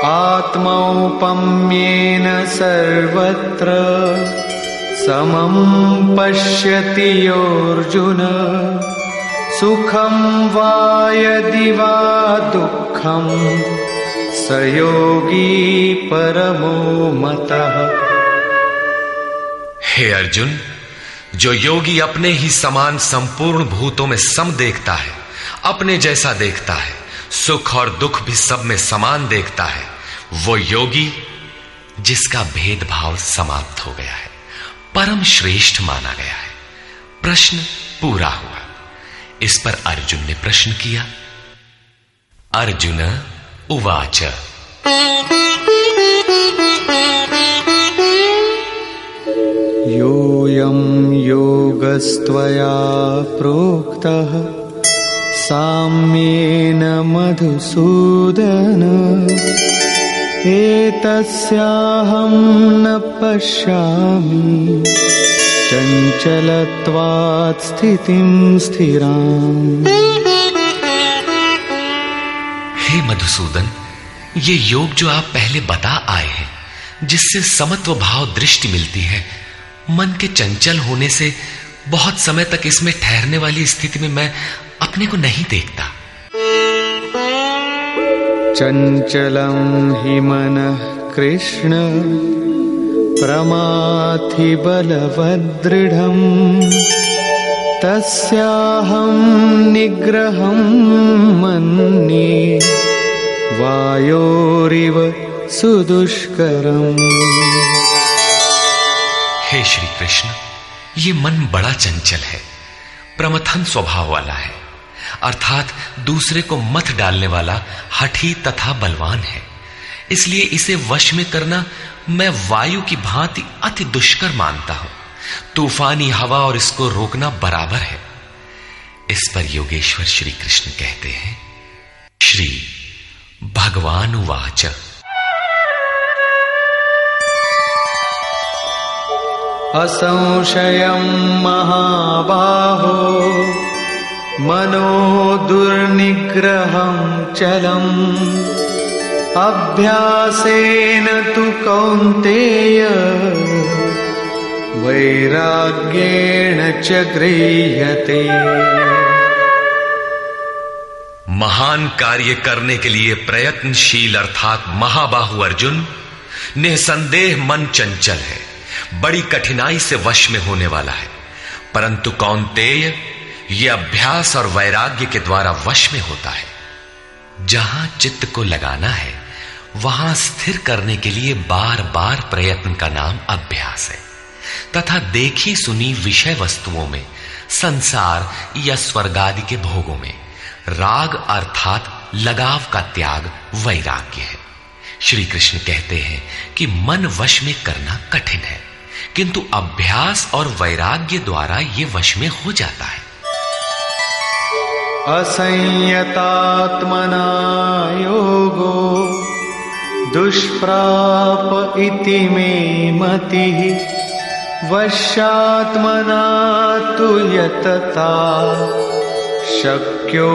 आत्मौपम्येन सर्वत्र समं पश्यति योऽर्जुन। सुखं वा यदि वा दुःखं, स योगी परमो मतः। हे अर्जुन, जो योगी अपने ही समान संपूर्ण भूतों में सम देखता है, अपने जैसा देखता है, सुख और दुख भी सब में समान देखता है, वो योगी जिसका भेदभाव समाप्त हो गया है। परम श्रेष्ठ माना गया है। प्रश्न पूरा हुआ। इस पर अर्जुन ने प्रश्न किया। अर्जुन उवाच। योऽयं योगस्त्वया प्रोक्तः साम्येन मधुसूदन। एतस्याहं न पश्यामि। चञ्चलत्वात् स्थितिं स्थिराम्। हे मधुसूदन, ये योग जो आप पहले बता आए हैं, जिससे समत्व भाव दृष्टि मिलती है, मन के चंचल होने से बहुत समय तक इसमें ठहरने वाली स्थिति में मैं अपने को नहीं देखता। चञ्चलं हि मनः कृष्ण प्रमाथि बलवदृढम् तस्याहं निग्रहं मन्ये वायोरिव सुदुष्करम्। हे श्री कृष्ण ये मन बड़ा चंचल है, प्रमथन स्वभाव वाला है। अर्थात दूसरे को मत डालने वाला हठी तथा बलवान है। इसलिए इसे वश में करना मैं वायु की भांति अति दुष्कर मानता हूँ। तूफानी हवा और इसको रोकना बराबर है। इस पर योगेश्वर श्री कृष्ण कहते हैं, श्री भगवान वाच असंशयं महाबाहो। मनो दुर्निग्रहं चलम्। अभ्यासेन तु कौन्तेय। वैराग्येण च गृह्यते। महान कार्य करने के लिए प्रयत्नशील अर्थात महाबाहु अर्जुन, निसंदेह मन चंचल है, बड़ी कठिनाई से वश में होने वाला है। परंतु कौनतेय यह अभ्यास और वैराग्य के द्वारा वश में होता है। जहाँ चित्त को लगाना है, वहाँ स्थिर करने के लिए बार बार प्रयत्न का नाम अभ्यास है। तथा देखी सुनी विषय वस्तुओं में, संसार या स्वर्ग आदि के भोगों में, राग अर्थात लगाव का त्याग वैराग्य है। श्री कृष्ण कहते हैं कि मन वश में करना कठिन है, किंतु अभ्यास और वैराग्य द्वारा ये वश में हो जाता है। असंयतात्मना योगो दुष्प्राप इति मे मतिः वशात्मना तु यतता शक्यो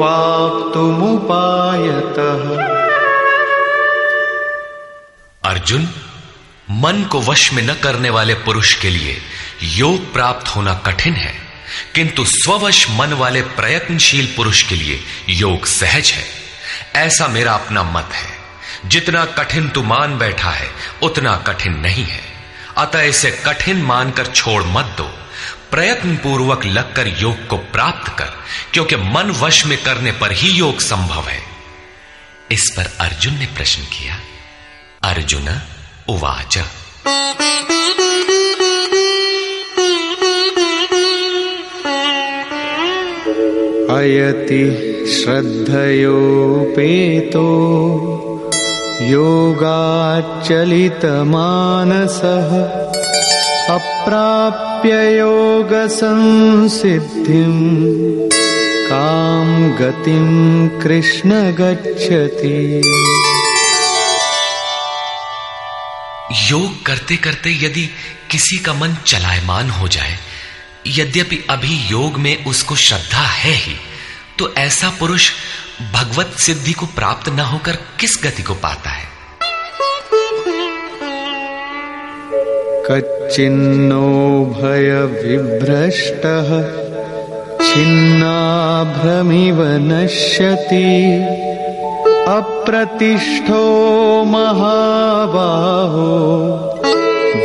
वाप्तुमुपायतः। अर्जुन, मन को वश में न करने वाले पुरुष के लिए योग प्राप्त होना कठिन है। किंतु स्ववश मन वाले प्रयत्नशील पुरुष के लिए योग सहज है। ऐसा मेरा अपना मत है। जितना कठिन तू मान बैठा है, उतना कठिन नहीं है। अतः इसे कठिन मानकर छोड़ मत दो। प्रयत्न पूर्वक लगकर योग को प्राप्त कर, क्योंकि मन वश में करने पर ही योग संभव है। इस पर अर्जुन ने प्रश्न किया, अर्जुन, उवाच। अयति श्रद्धयोपेतो योगाच्चलितमानसः अप्राप्य योगसंसिद्धिम् कां गतिं कृष्ण गच्छति। योग करते करते यदि किसी का मन चलायमान हो जाए यद्यपि अभी योग में उसको श्रद्धा है ही तो ऐसा पुरुष भगवत सिद्धि को प्राप्त न होकर किस गति को पाता है? कच्चिन्नो भयविभ्रष्टः छिन्नाभ्रमिव नश्यति। अप्रतिष्ठो महाबाहो।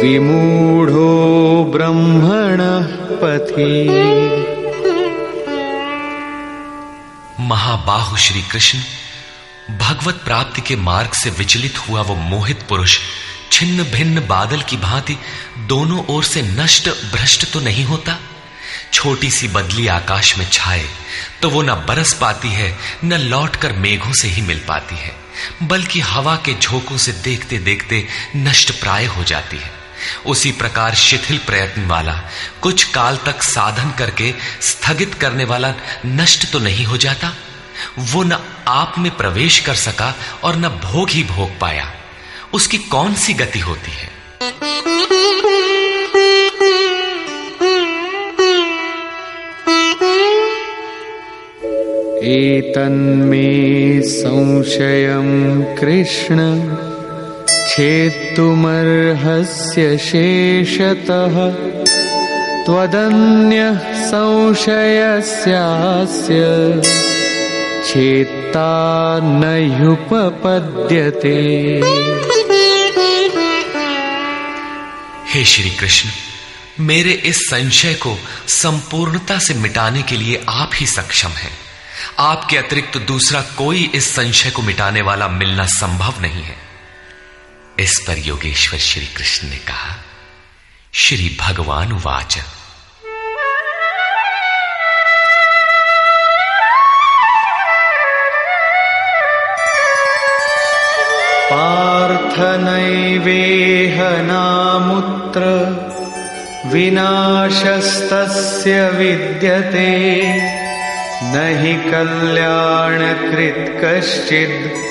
विमूढो ब्रह्मणः पथि। महाबाहु श्री कृष्ण, भगवत प्राप्ति के मार्ग से विचलित हुआ वो मोहित पुरुष, छिन्न भिन्न बादल की भांति दोनों ओर से नष्ट भ्रष्ट तो नहीं होता? छोटी सी बदली आकाश में छाए तो वो न बरस पाती है, न लौटकर मेघों से ही मिल पाती है, बल्कि हवा के झोंकों से देखते देखते नष्ट प्राय हो जाती है। उसी प्रकार शिथिल प्रयत्न वाला, कुछ काल तक साधन करके स्थगित करने वाला नष्ट तो नहीं हो जाता? वो न आप में प्रवेश कर सका और न भोग ही भोग पाया। उसकी कौन सी गति होती है? एतन्मे संशयं कृष्ण। छेत्तुमर्हस्य शेषतः त्वदन्यः संशयस्यास्य छेत्ता न हे श्री कृष्ण, मेरे इस संशय को संपूर्णता से मिटाने के लिए आप ही सक्षम हैं। आपके अतिरिक्त दूसरा कोई इस संशय को मिटाने वाला मिलना संभव नहीं है। इस पर योगेश्वर श्री कृष्ण ने कहा, श्री भगवान वाच। पार्थनैवेह नामुत्र, विनाशस्तस्य विद्यते। न हि कल्याणकृत् कश्चित्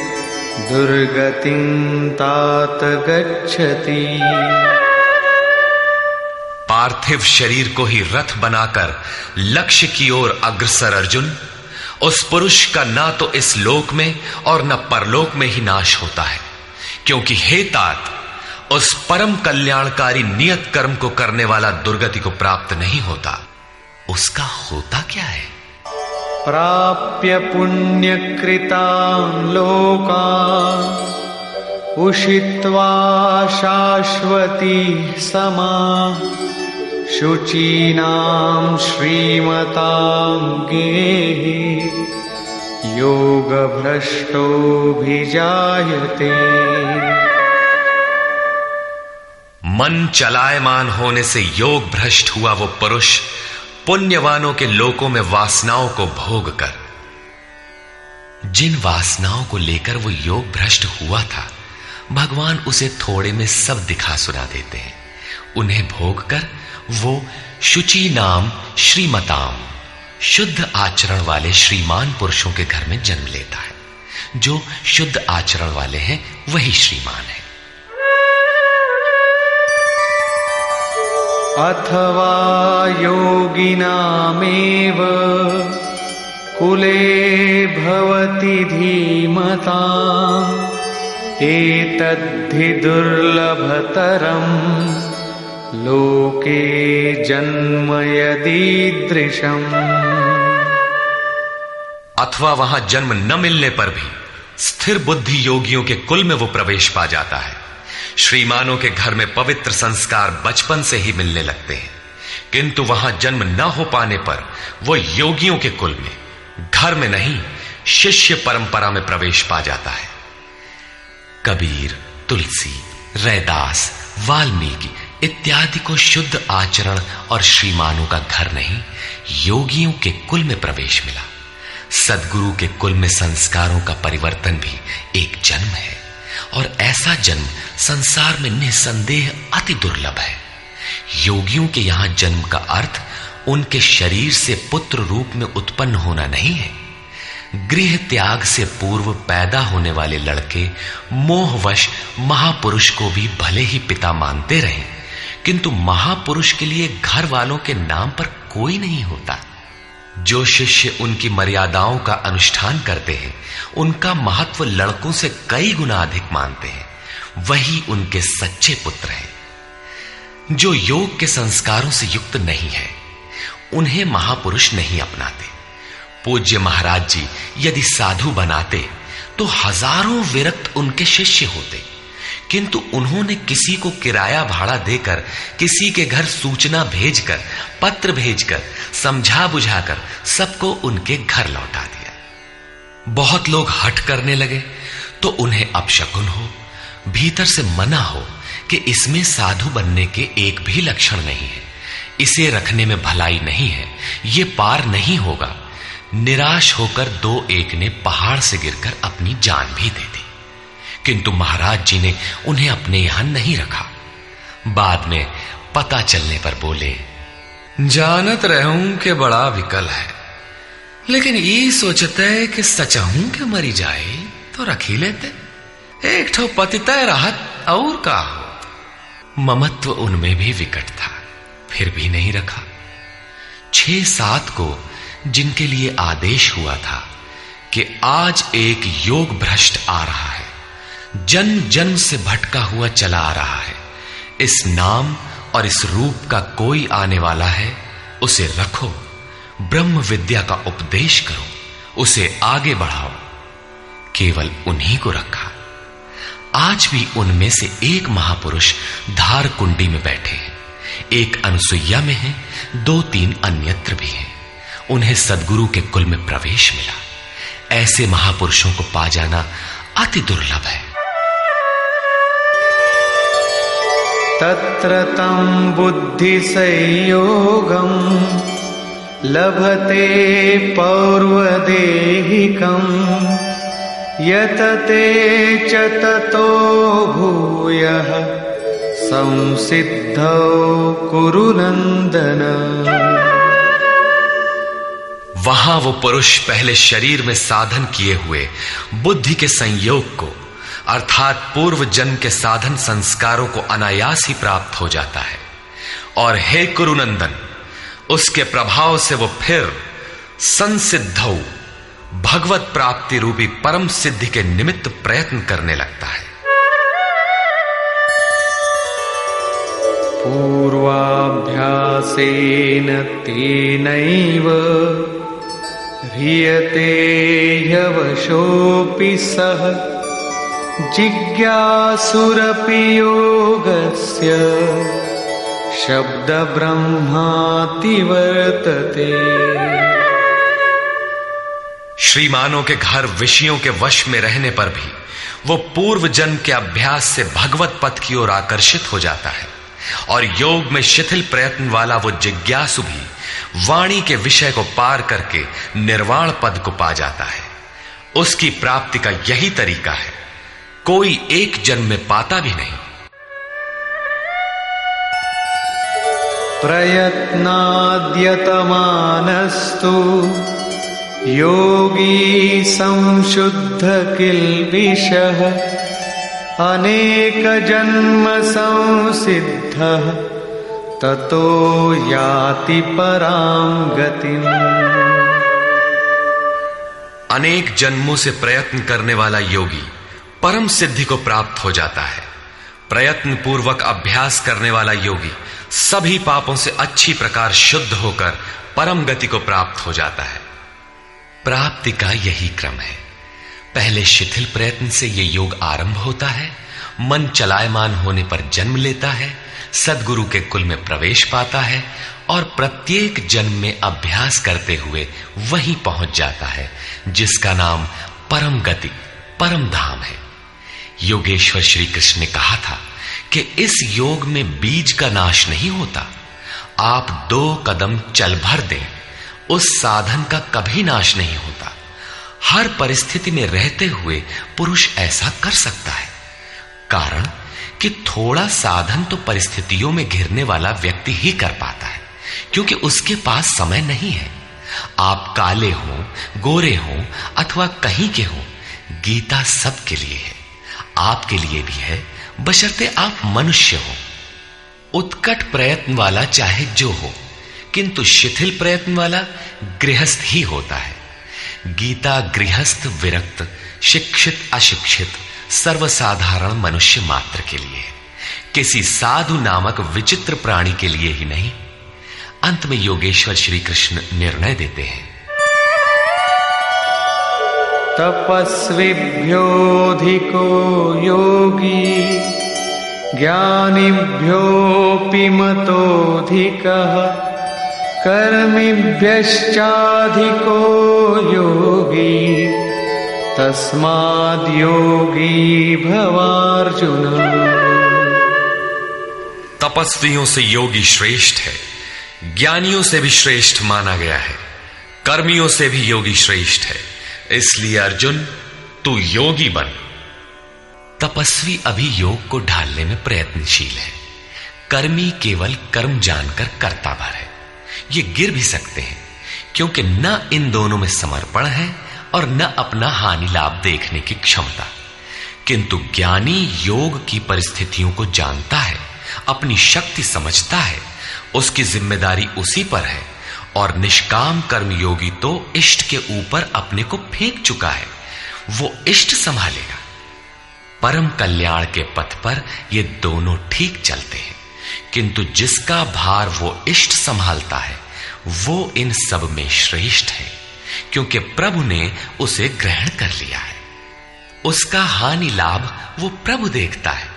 दुर्गतिं तात गच्छति। पार्थिव शरीर को ही रथ बनाकर लक्ष्य की ओर अग्रसर अर्जुन, उस पुरुष का ना तो इस लोक में और न परलोक में ही नाश होता है, क्योंकि हे तात, उस परम कल्याणकारी नियत कर्म को करने वाला दुर्गति को प्राप्त नहीं होता। उसका होता क्या है? प्राप्य पुण्यकृतान् लोकान् उषित्वा शाश्वती समा। शुचीनां श्रीमतां गेहे। योगभ्रष्टोऽभिजायते। मन चलायमान होने से योग भ्रष्ट हुआ वो पुरुष। पुण्यवानों के लोकों में वासनाओं को भोग कर। जिन वासनाओं को लेकर वो योग भ्रष्ट हुआ था, भगवान उसे थोड़े में सब दिखा सुना देते हैं। उन्हें भोग कर वो शुचि नाम श्रीमताम, शुद्ध आचरण वाले श्रीमान पुरुषों के घर में जन्म लेता है। जो शुद्ध आचरण वाले हैं, वही श्रीमान है। अथवा योगिनामेव कुले भवति धीमता एतद्धि दुर्लभतरम् लोके जन्म यदीदृशम् अथवा वहाँ जन्म न मिलने पर भी स्थिर बुद्धि योगियों के कुल में वो प्रवेश पा जाता है। श्रीमानों के घर में पवित्र संस्कार बचपन से ही मिलने लगते हैं। किंतु वहाँ जन्म न हो पाने पर वो योगियों के कुल में, घर में नहीं, शिष्य परंपरा में प्रवेश पा जाता है। कबीर, तुलसी, रैदास, वाल्मीकि इत्यादि को शुद्ध आचरण और श्रीमानों का घर नहीं, योगियों के कुल में प्रवेश मिला। सदगुरु के कुल में संस्कारों का परिवर्तन भी एक जन्म है। और ऐसा जन्म संसार में निसंदेह अति दुर्लभ है। योगियों के यहाँ जन्म का अर्थ उनके शरीर से पुत्र रूप में उत्पन्न होना नहीं है। गृह त्याग से पूर्व पैदा होने वाले लड़के मोहवश महापुरुष को भी भले ही पिता मानते रहे, किंतु महापुरुष के लिए घर वालों के नाम पर कोई नहीं होता। जो शिष्य उनकी मर्यादाओं का अनुष्ठान करते हैं, उनका महत्व लड़कों से कई गुना अधिक मानते हैं। वही उनके सच्चे पुत्र हैं। जो योग के संस्कारों से युक्त नहीं है, उन्हें महापुरुष नहीं अपनाते। पूज्य महाराज जी, यदि साधु बनाते तो हज़ारों विरक्त उनके शिष्य होते। किंतु उन्होंने किसी को किराया भाड़ा देकर, किसी के घर सूचना भेजकर, पत्र भेजकर, समझा बुझाकर सबको उनके घर लौटा दिया। बहुत लोग हट करने लगे तो उन्हें अपशकुन हो, भीतर से मना हो कि इसमें साधु बनने के एक भी लक्षण नहीं है। इसे रखने में भलाई नहीं है, ये पार नहीं होगा। निराश होकर दो एक ने पहाड़ से गिरकर अपनी जान भी दे दी। किंतु महाराज जी ने उन्हें अपने यहाँ नहीं रखा। बाद में पता चलने पर बोले, जानत रहूँ के बड़ा विकल है, लेकिन ये सोचते कि सचहूं के मरी जाए तो रख ही लेते। एक ठो पतितय राहत और का हो? ममत्व उनमें भी विकट था, फिर भी नहीं रखा। छह सात को जिनके लिए आदेश हुआ था कि आज एक योग भ्रष्ट आ रहा है जन्म जन्म से भटका हुआ चला आ रहा है। इस नाम और इस रूप का कोई आने वाला है, उसे रखो। ब्रह्म विद्या का उपदेश करो, उसे आगे बढ़ाओ। केवल उन्हीं को रखा। आज भी उनमें से एक महापुरुष धार कुंडी में बैठे हैं। एक अनुसुईया में है, दो तीन अन्यत्र भी हैं। उन्हें सदगुरु के कुल में प्रवेश मिला। ऐसे महापुरुषों को पा जाना अति दुर्लभ है। तत्र तं बुद्धिसंयोगम् लभते पौर्वदेहिकम् यतते च ततो भूयः संसिद्धौ कुरु नंदन वहाँ वो पुरुष पहले शरीर में साधन किए हुए बुद्धि के संयोग को अर्थात पूर्व जन्म के साधन संस्कारों को अनायास ही प्राप्त हो जाता है। और हे कुरुनंदन, उसके प्रभाव से वो फिर संसिद्ध भगवत प्राप्ति रूपी परम सिद्धि के निमित्त प्रयत्न करने लगता है। पूर्वाभ्यासेन तेनैव ह्रियते ह्यवशोऽपि सः जिज्ञासुरपि योगस्य ब्रह्माति वर्तते श्रीमानों के घर विषयों के वश में रहने पर भी वो पूर्व जन्म के अभ्यास से भगवत पथ की ओर आकर्षित हो जाता है। और योग में शिथिल प्रयत्न वाला वो जिज्ञासु भी वाणी के विषय को पार करके निर्वाण पद को पा जाता है। उसकी प्राप्ति का यही तरीका है। कोई एक जन्म में पाता भी नहीं। प्रयत्नाद्यतमानस्तु। योगी संशुद्ध किल्बिषः। जन्म संसिद्ध ततो याति पराम गति अनेक जन्मों से प्रयत्न करने वाला योगी परम सिद्धि को प्राप्त हो जाता है। प्रयत्न पूर्वक अभ्यास करने वाला योगी सभी पापों से अच्छी प्रकार शुद्ध होकर परम गति को प्राप्त हो जाता है। प्राप्ति का यही क्रम है। पहले शिथिल प्रयत्न से यह योग आरंभ होता है, मन चलायमान होने पर जन्म लेता है, सदगुरु के कुल में प्रवेश पाता है और प्रत्येक जन्म में अभ्यास करते हुए वहीं पहुँच जाता है, जिसका नाम परम गति, परम धाम है। योगेश्वर श्री कृष्ण ने कहा था कि इस योग में बीज का नाश नहीं होता। आप दो कदम चल भर दें, उस साधन का कभी नाश नहीं होता। हर परिस्थिति में रहते हुए पुरुष ऐसा कर सकता है। कारण कि थोड़ा साधन तो परिस्थितियों में घिरने वाला व्यक्ति ही कर पाता है, क्योंकि उसके पास समय नहीं है। आप काले हो, गोरे हो अथवा कहीं के हो, गीता सबके लिए है। आपके लिए भी है, बशर्ते आप मनुष्य हो। उत्कट प्रयत्न वाला चाहे जो हो, किंतु शिथिल प्रयत्न वाला गृहस्थ ही होता है। गीता गृहस्थ विरक्त, शिक्षित अशिक्षित, सर्वसाधारण मनुष्य मात्र के लिए है। किसी साधु नामक विचित्र प्राणी के लिए ही नहीं। अंत में योगेश्वर श्री कृष्ण निर्णय देते हैं। तपस्विभ्योऽधिको योगी, ज्ञानिभ्योऽपि मतोऽधिकः, कर्मिभ्यश्चाधिको योगी तस्माद्योगी भवार्जुन। तपस्वियों से योगी श्रेष्ठ है, ज्ञानियों से भी श्रेष्ठ माना गया है, कर्मियों से भी योगी श्रेष्ठ है। इसलिए अर्जुन, तू योगी बन। तपस्वी अभी योग को ढालने में प्रयत्नशील है। कर्मी केवल कर्म जानकर करता भर है। ये गिर भी सकते हैं, क्योंकि न इन दोनों में समर्पण है और न अपना हानि लाभ देखने की क्षमता। किंतु ज्ञानी योग की परिस्थितियों को जानता है, अपनी शक्ति समझता है, उसकी ज़िम्मेदारी उसी पर है। और निष्काम कर्म योगी तो इष्ट के ऊपर अपने को फेंक चुका है। वो इष्ट संभालेगा। परम कल्याण के पथ पर ये दोनों ठीक चलते हैं। किंतु जिसका भार वो इष्ट संभालता है, वो इन सब में श्रेष्ठ है, क्योंकि प्रभु ने उसे ग्रहण कर लिया है। उसका हानि लाभ वो प्रभु देखता है,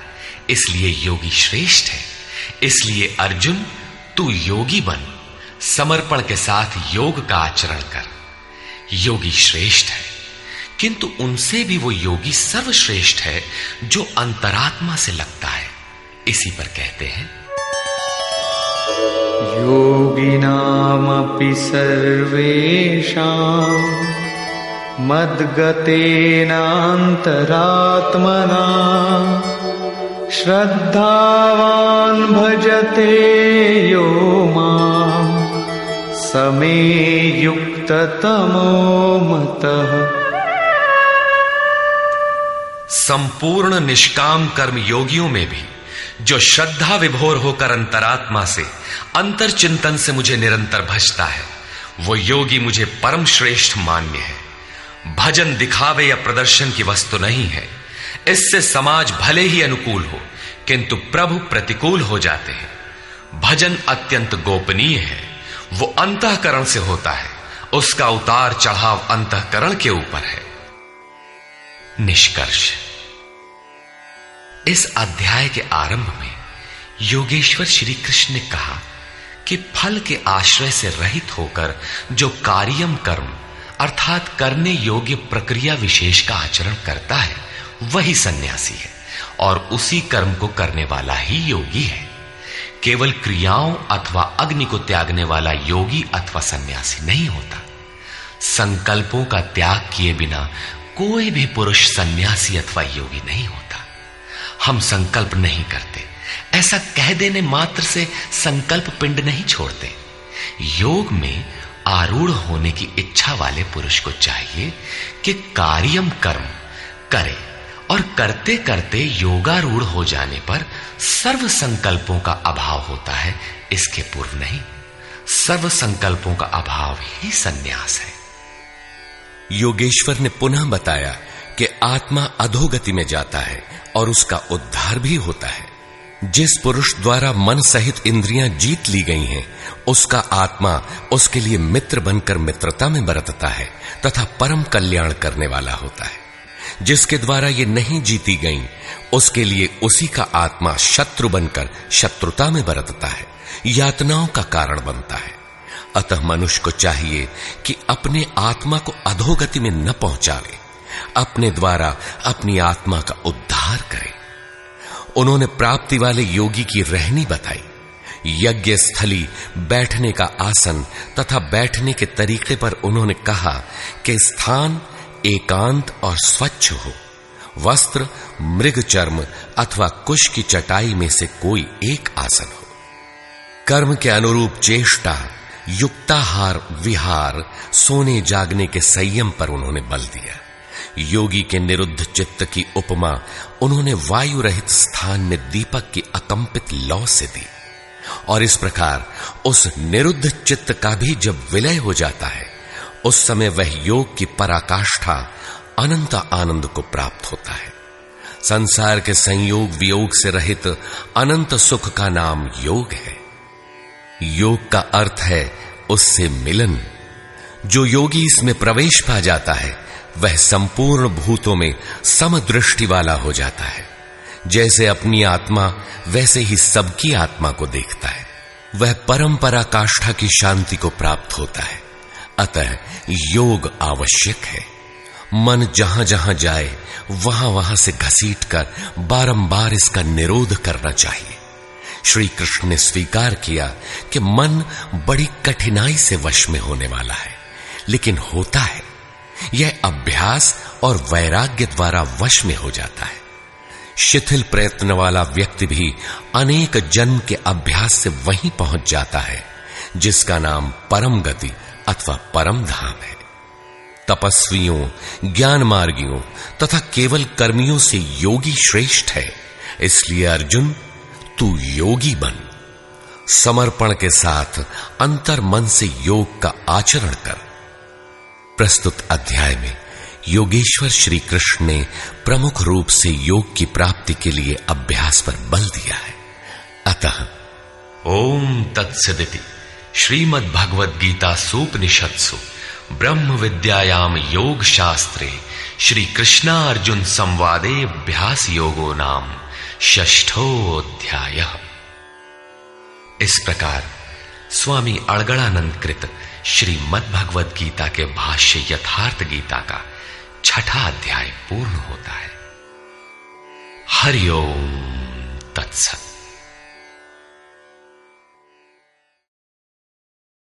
इसलिए योगी श्रेष्ठ है। इसलिए अर्जुन, तू योगी बन। समर्पण के साथ योग का आचरण कर। योगी श्रेष्ठ है, किंतु उनसे भी वो योगी सर्वश्रेष्ठ है जो अंतरात्मा से लगता है। इसी पर कहते हैं, योगी योगिनामपि सर्वेषां मद्गतेनान्तरात्मना श्रद्धावान् भजते यो माम्। समे युक्ततमो मतः संपूर्ण निष्काम कर्म योगियों में भी, जो श्रद्धा विभोर होकर अंतरात्मा से अंतर चिंतन से मुझे निरंतर भजता है, वो योगी मुझे परम श्रेष्ठ मान्य है। भजन दिखावे या प्रदर्शन की वस्तु नहीं है। इससे समाज भले ही अनुकूल हो, किंतु प्रभु प्रतिकूल हो जाते हैं। भजन अत्यंत गोपनीय है। वो अंतकरण से होता है। उसका उतार चढ़ाव अंतकरण के ऊपर है। निष्कर्ष। इस अध्याय के आरंभ में योगेश्वर श्री कृष्ण ने कहा कि फल के आश्रय से रहित होकर जो कार्यम कर्म, अर्थात करने योग्य प्रक्रिया विशेष का आचरण करता है, वही सन्यासी है और उसी कर्म को करने वाला ही योगी है। केवल क्रियाओं अथवा अग्नि को त्यागने वाला योगी अथवा सन्यासी नहीं होता। संकल्पों का त्याग किए बिना कोई भी पुरुष सन्यासी अथवा योगी नहीं होता। हम संकल्प नहीं करते। ऐसा कह देने मात्र से संकल्प पिंड नहीं छोड़ते। योग में आरूढ़ होने की इच्छा वाले पुरुष को चाहिए कि कार्यम कर्म करे। और करते करते योगारूढ़ हो जाने पर सर्व संकल्पों का अभाव होता है इसके पूर्व नहीं। सर्व संकल्पों का अभाव ही सन्यास है। योगेश्वर ने पुनः बताया कि आत्मा अधोगति में जाता है और उसका उद्धार भी होता है। जिस पुरुष द्वारा मन सहित इंद्रियाँ जीत ली गई हैं, उसका आत्मा उसके लिए मित्र बनकर मित्रता में बरतता है तथा परम कल्याण करने वाला होता है। जिसके द्वारा ये नहीं जीती गई, उसके लिए उसी का आत्मा शत्रु बनकर शत्रुता में बरतता है, यातनाओं का कारण बनता है। अतः मनुष्य को चाहिए कि अपने आत्मा को अधोगति में न पहुंचावे, अपने द्वारा अपनी आत्मा का उद्धार करे। उन्होंने प्राप्ति वाले योगी की रहनी बताई। यज्ञ स्थली बैठने का आसन तथा बैठने के तरीके पर उन्होंने कहा कि स्थान एकांत और स्वच्छ हो। वस्त्र मृग चर्म अथवा कुश की चटाई में से कोई एक आसन हो। कर्म के अनुरूप चेष्टा, युक्ताहार, विहार, सोने जागने के संयम पर उन्होंने बल दिया। योगी के निरुद्ध चित्त की उपमा उन्होंने वायु रहित स्थान में दीपक की अकंपित लौ से दी। और इस प्रकार उस निरुद्ध चित्त का भी जब विलय हो जाता है उस समय वह योग की पराकाष्ठा, अनंत आनंद को प्राप्त होता है। संसार के संयोग वियोग से रहित अनंत सुख का नाम योग है। योग का अर्थ है उससे मिलन। जो योगी इसमें प्रवेश पा जाता है, वह संपूर्ण भूतों में समदृष्टि वाला हो जाता है। जैसे अपनी आत्मा, वैसे ही सबकी आत्मा को देखता है। वह परंपरा काष्ठा की शांति को प्राप्त होता है। अतः योग आवश्यक है। मन जहाँ जहाँ जाए, वहाँ वहाँ से घसीट कर, बारंबार इसका निरोध करना चाहिए। श्री कृष्ण ने स्वीकार किया कि मन बड़ी कठिनाई से वश में होने वाला है, लेकिन होता है। यह अभ्यास और वैराग्य द्वारा वश में हो जाता है। शिथिल प्रयत्न वाला व्यक्ति भी अनेक जन्म के अभ्यास से वहीं पहुँच जाता है, जिसका नाम परम गति अथवा परम धाम है। तपस्वियों ज्ञान मार्गियों तथा केवल कर्मियों से योगी श्रेष्ठ है। इसलिए अर्जुन, तू योगी बन। समर्पण के साथ अंतर मन से योग का आचरण कर। प्रस्तुत अध्याय में योगेश्वर श्री कृष्ण ने प्रमुख रूप से योग की प्राप्ति के लिए अभ्यास पर बल दिया है। अतः, ओम तत्सदिति। श्रीमद भगवद गीता सूपनिषत्सु ब्रह्म विद्यायाम योग शास्त्रे श्री कृष्णा अर्जुन संवादे अभ्यास योगो नाम षष्ठोध्याय इस प्रकार स्वामी अड़गड़ानंद कृत श्रीमद भगवद गीता के भाष्य यथार्थ गीता का छठा अध्याय पूर्ण होता है। हरिओम तत्सत।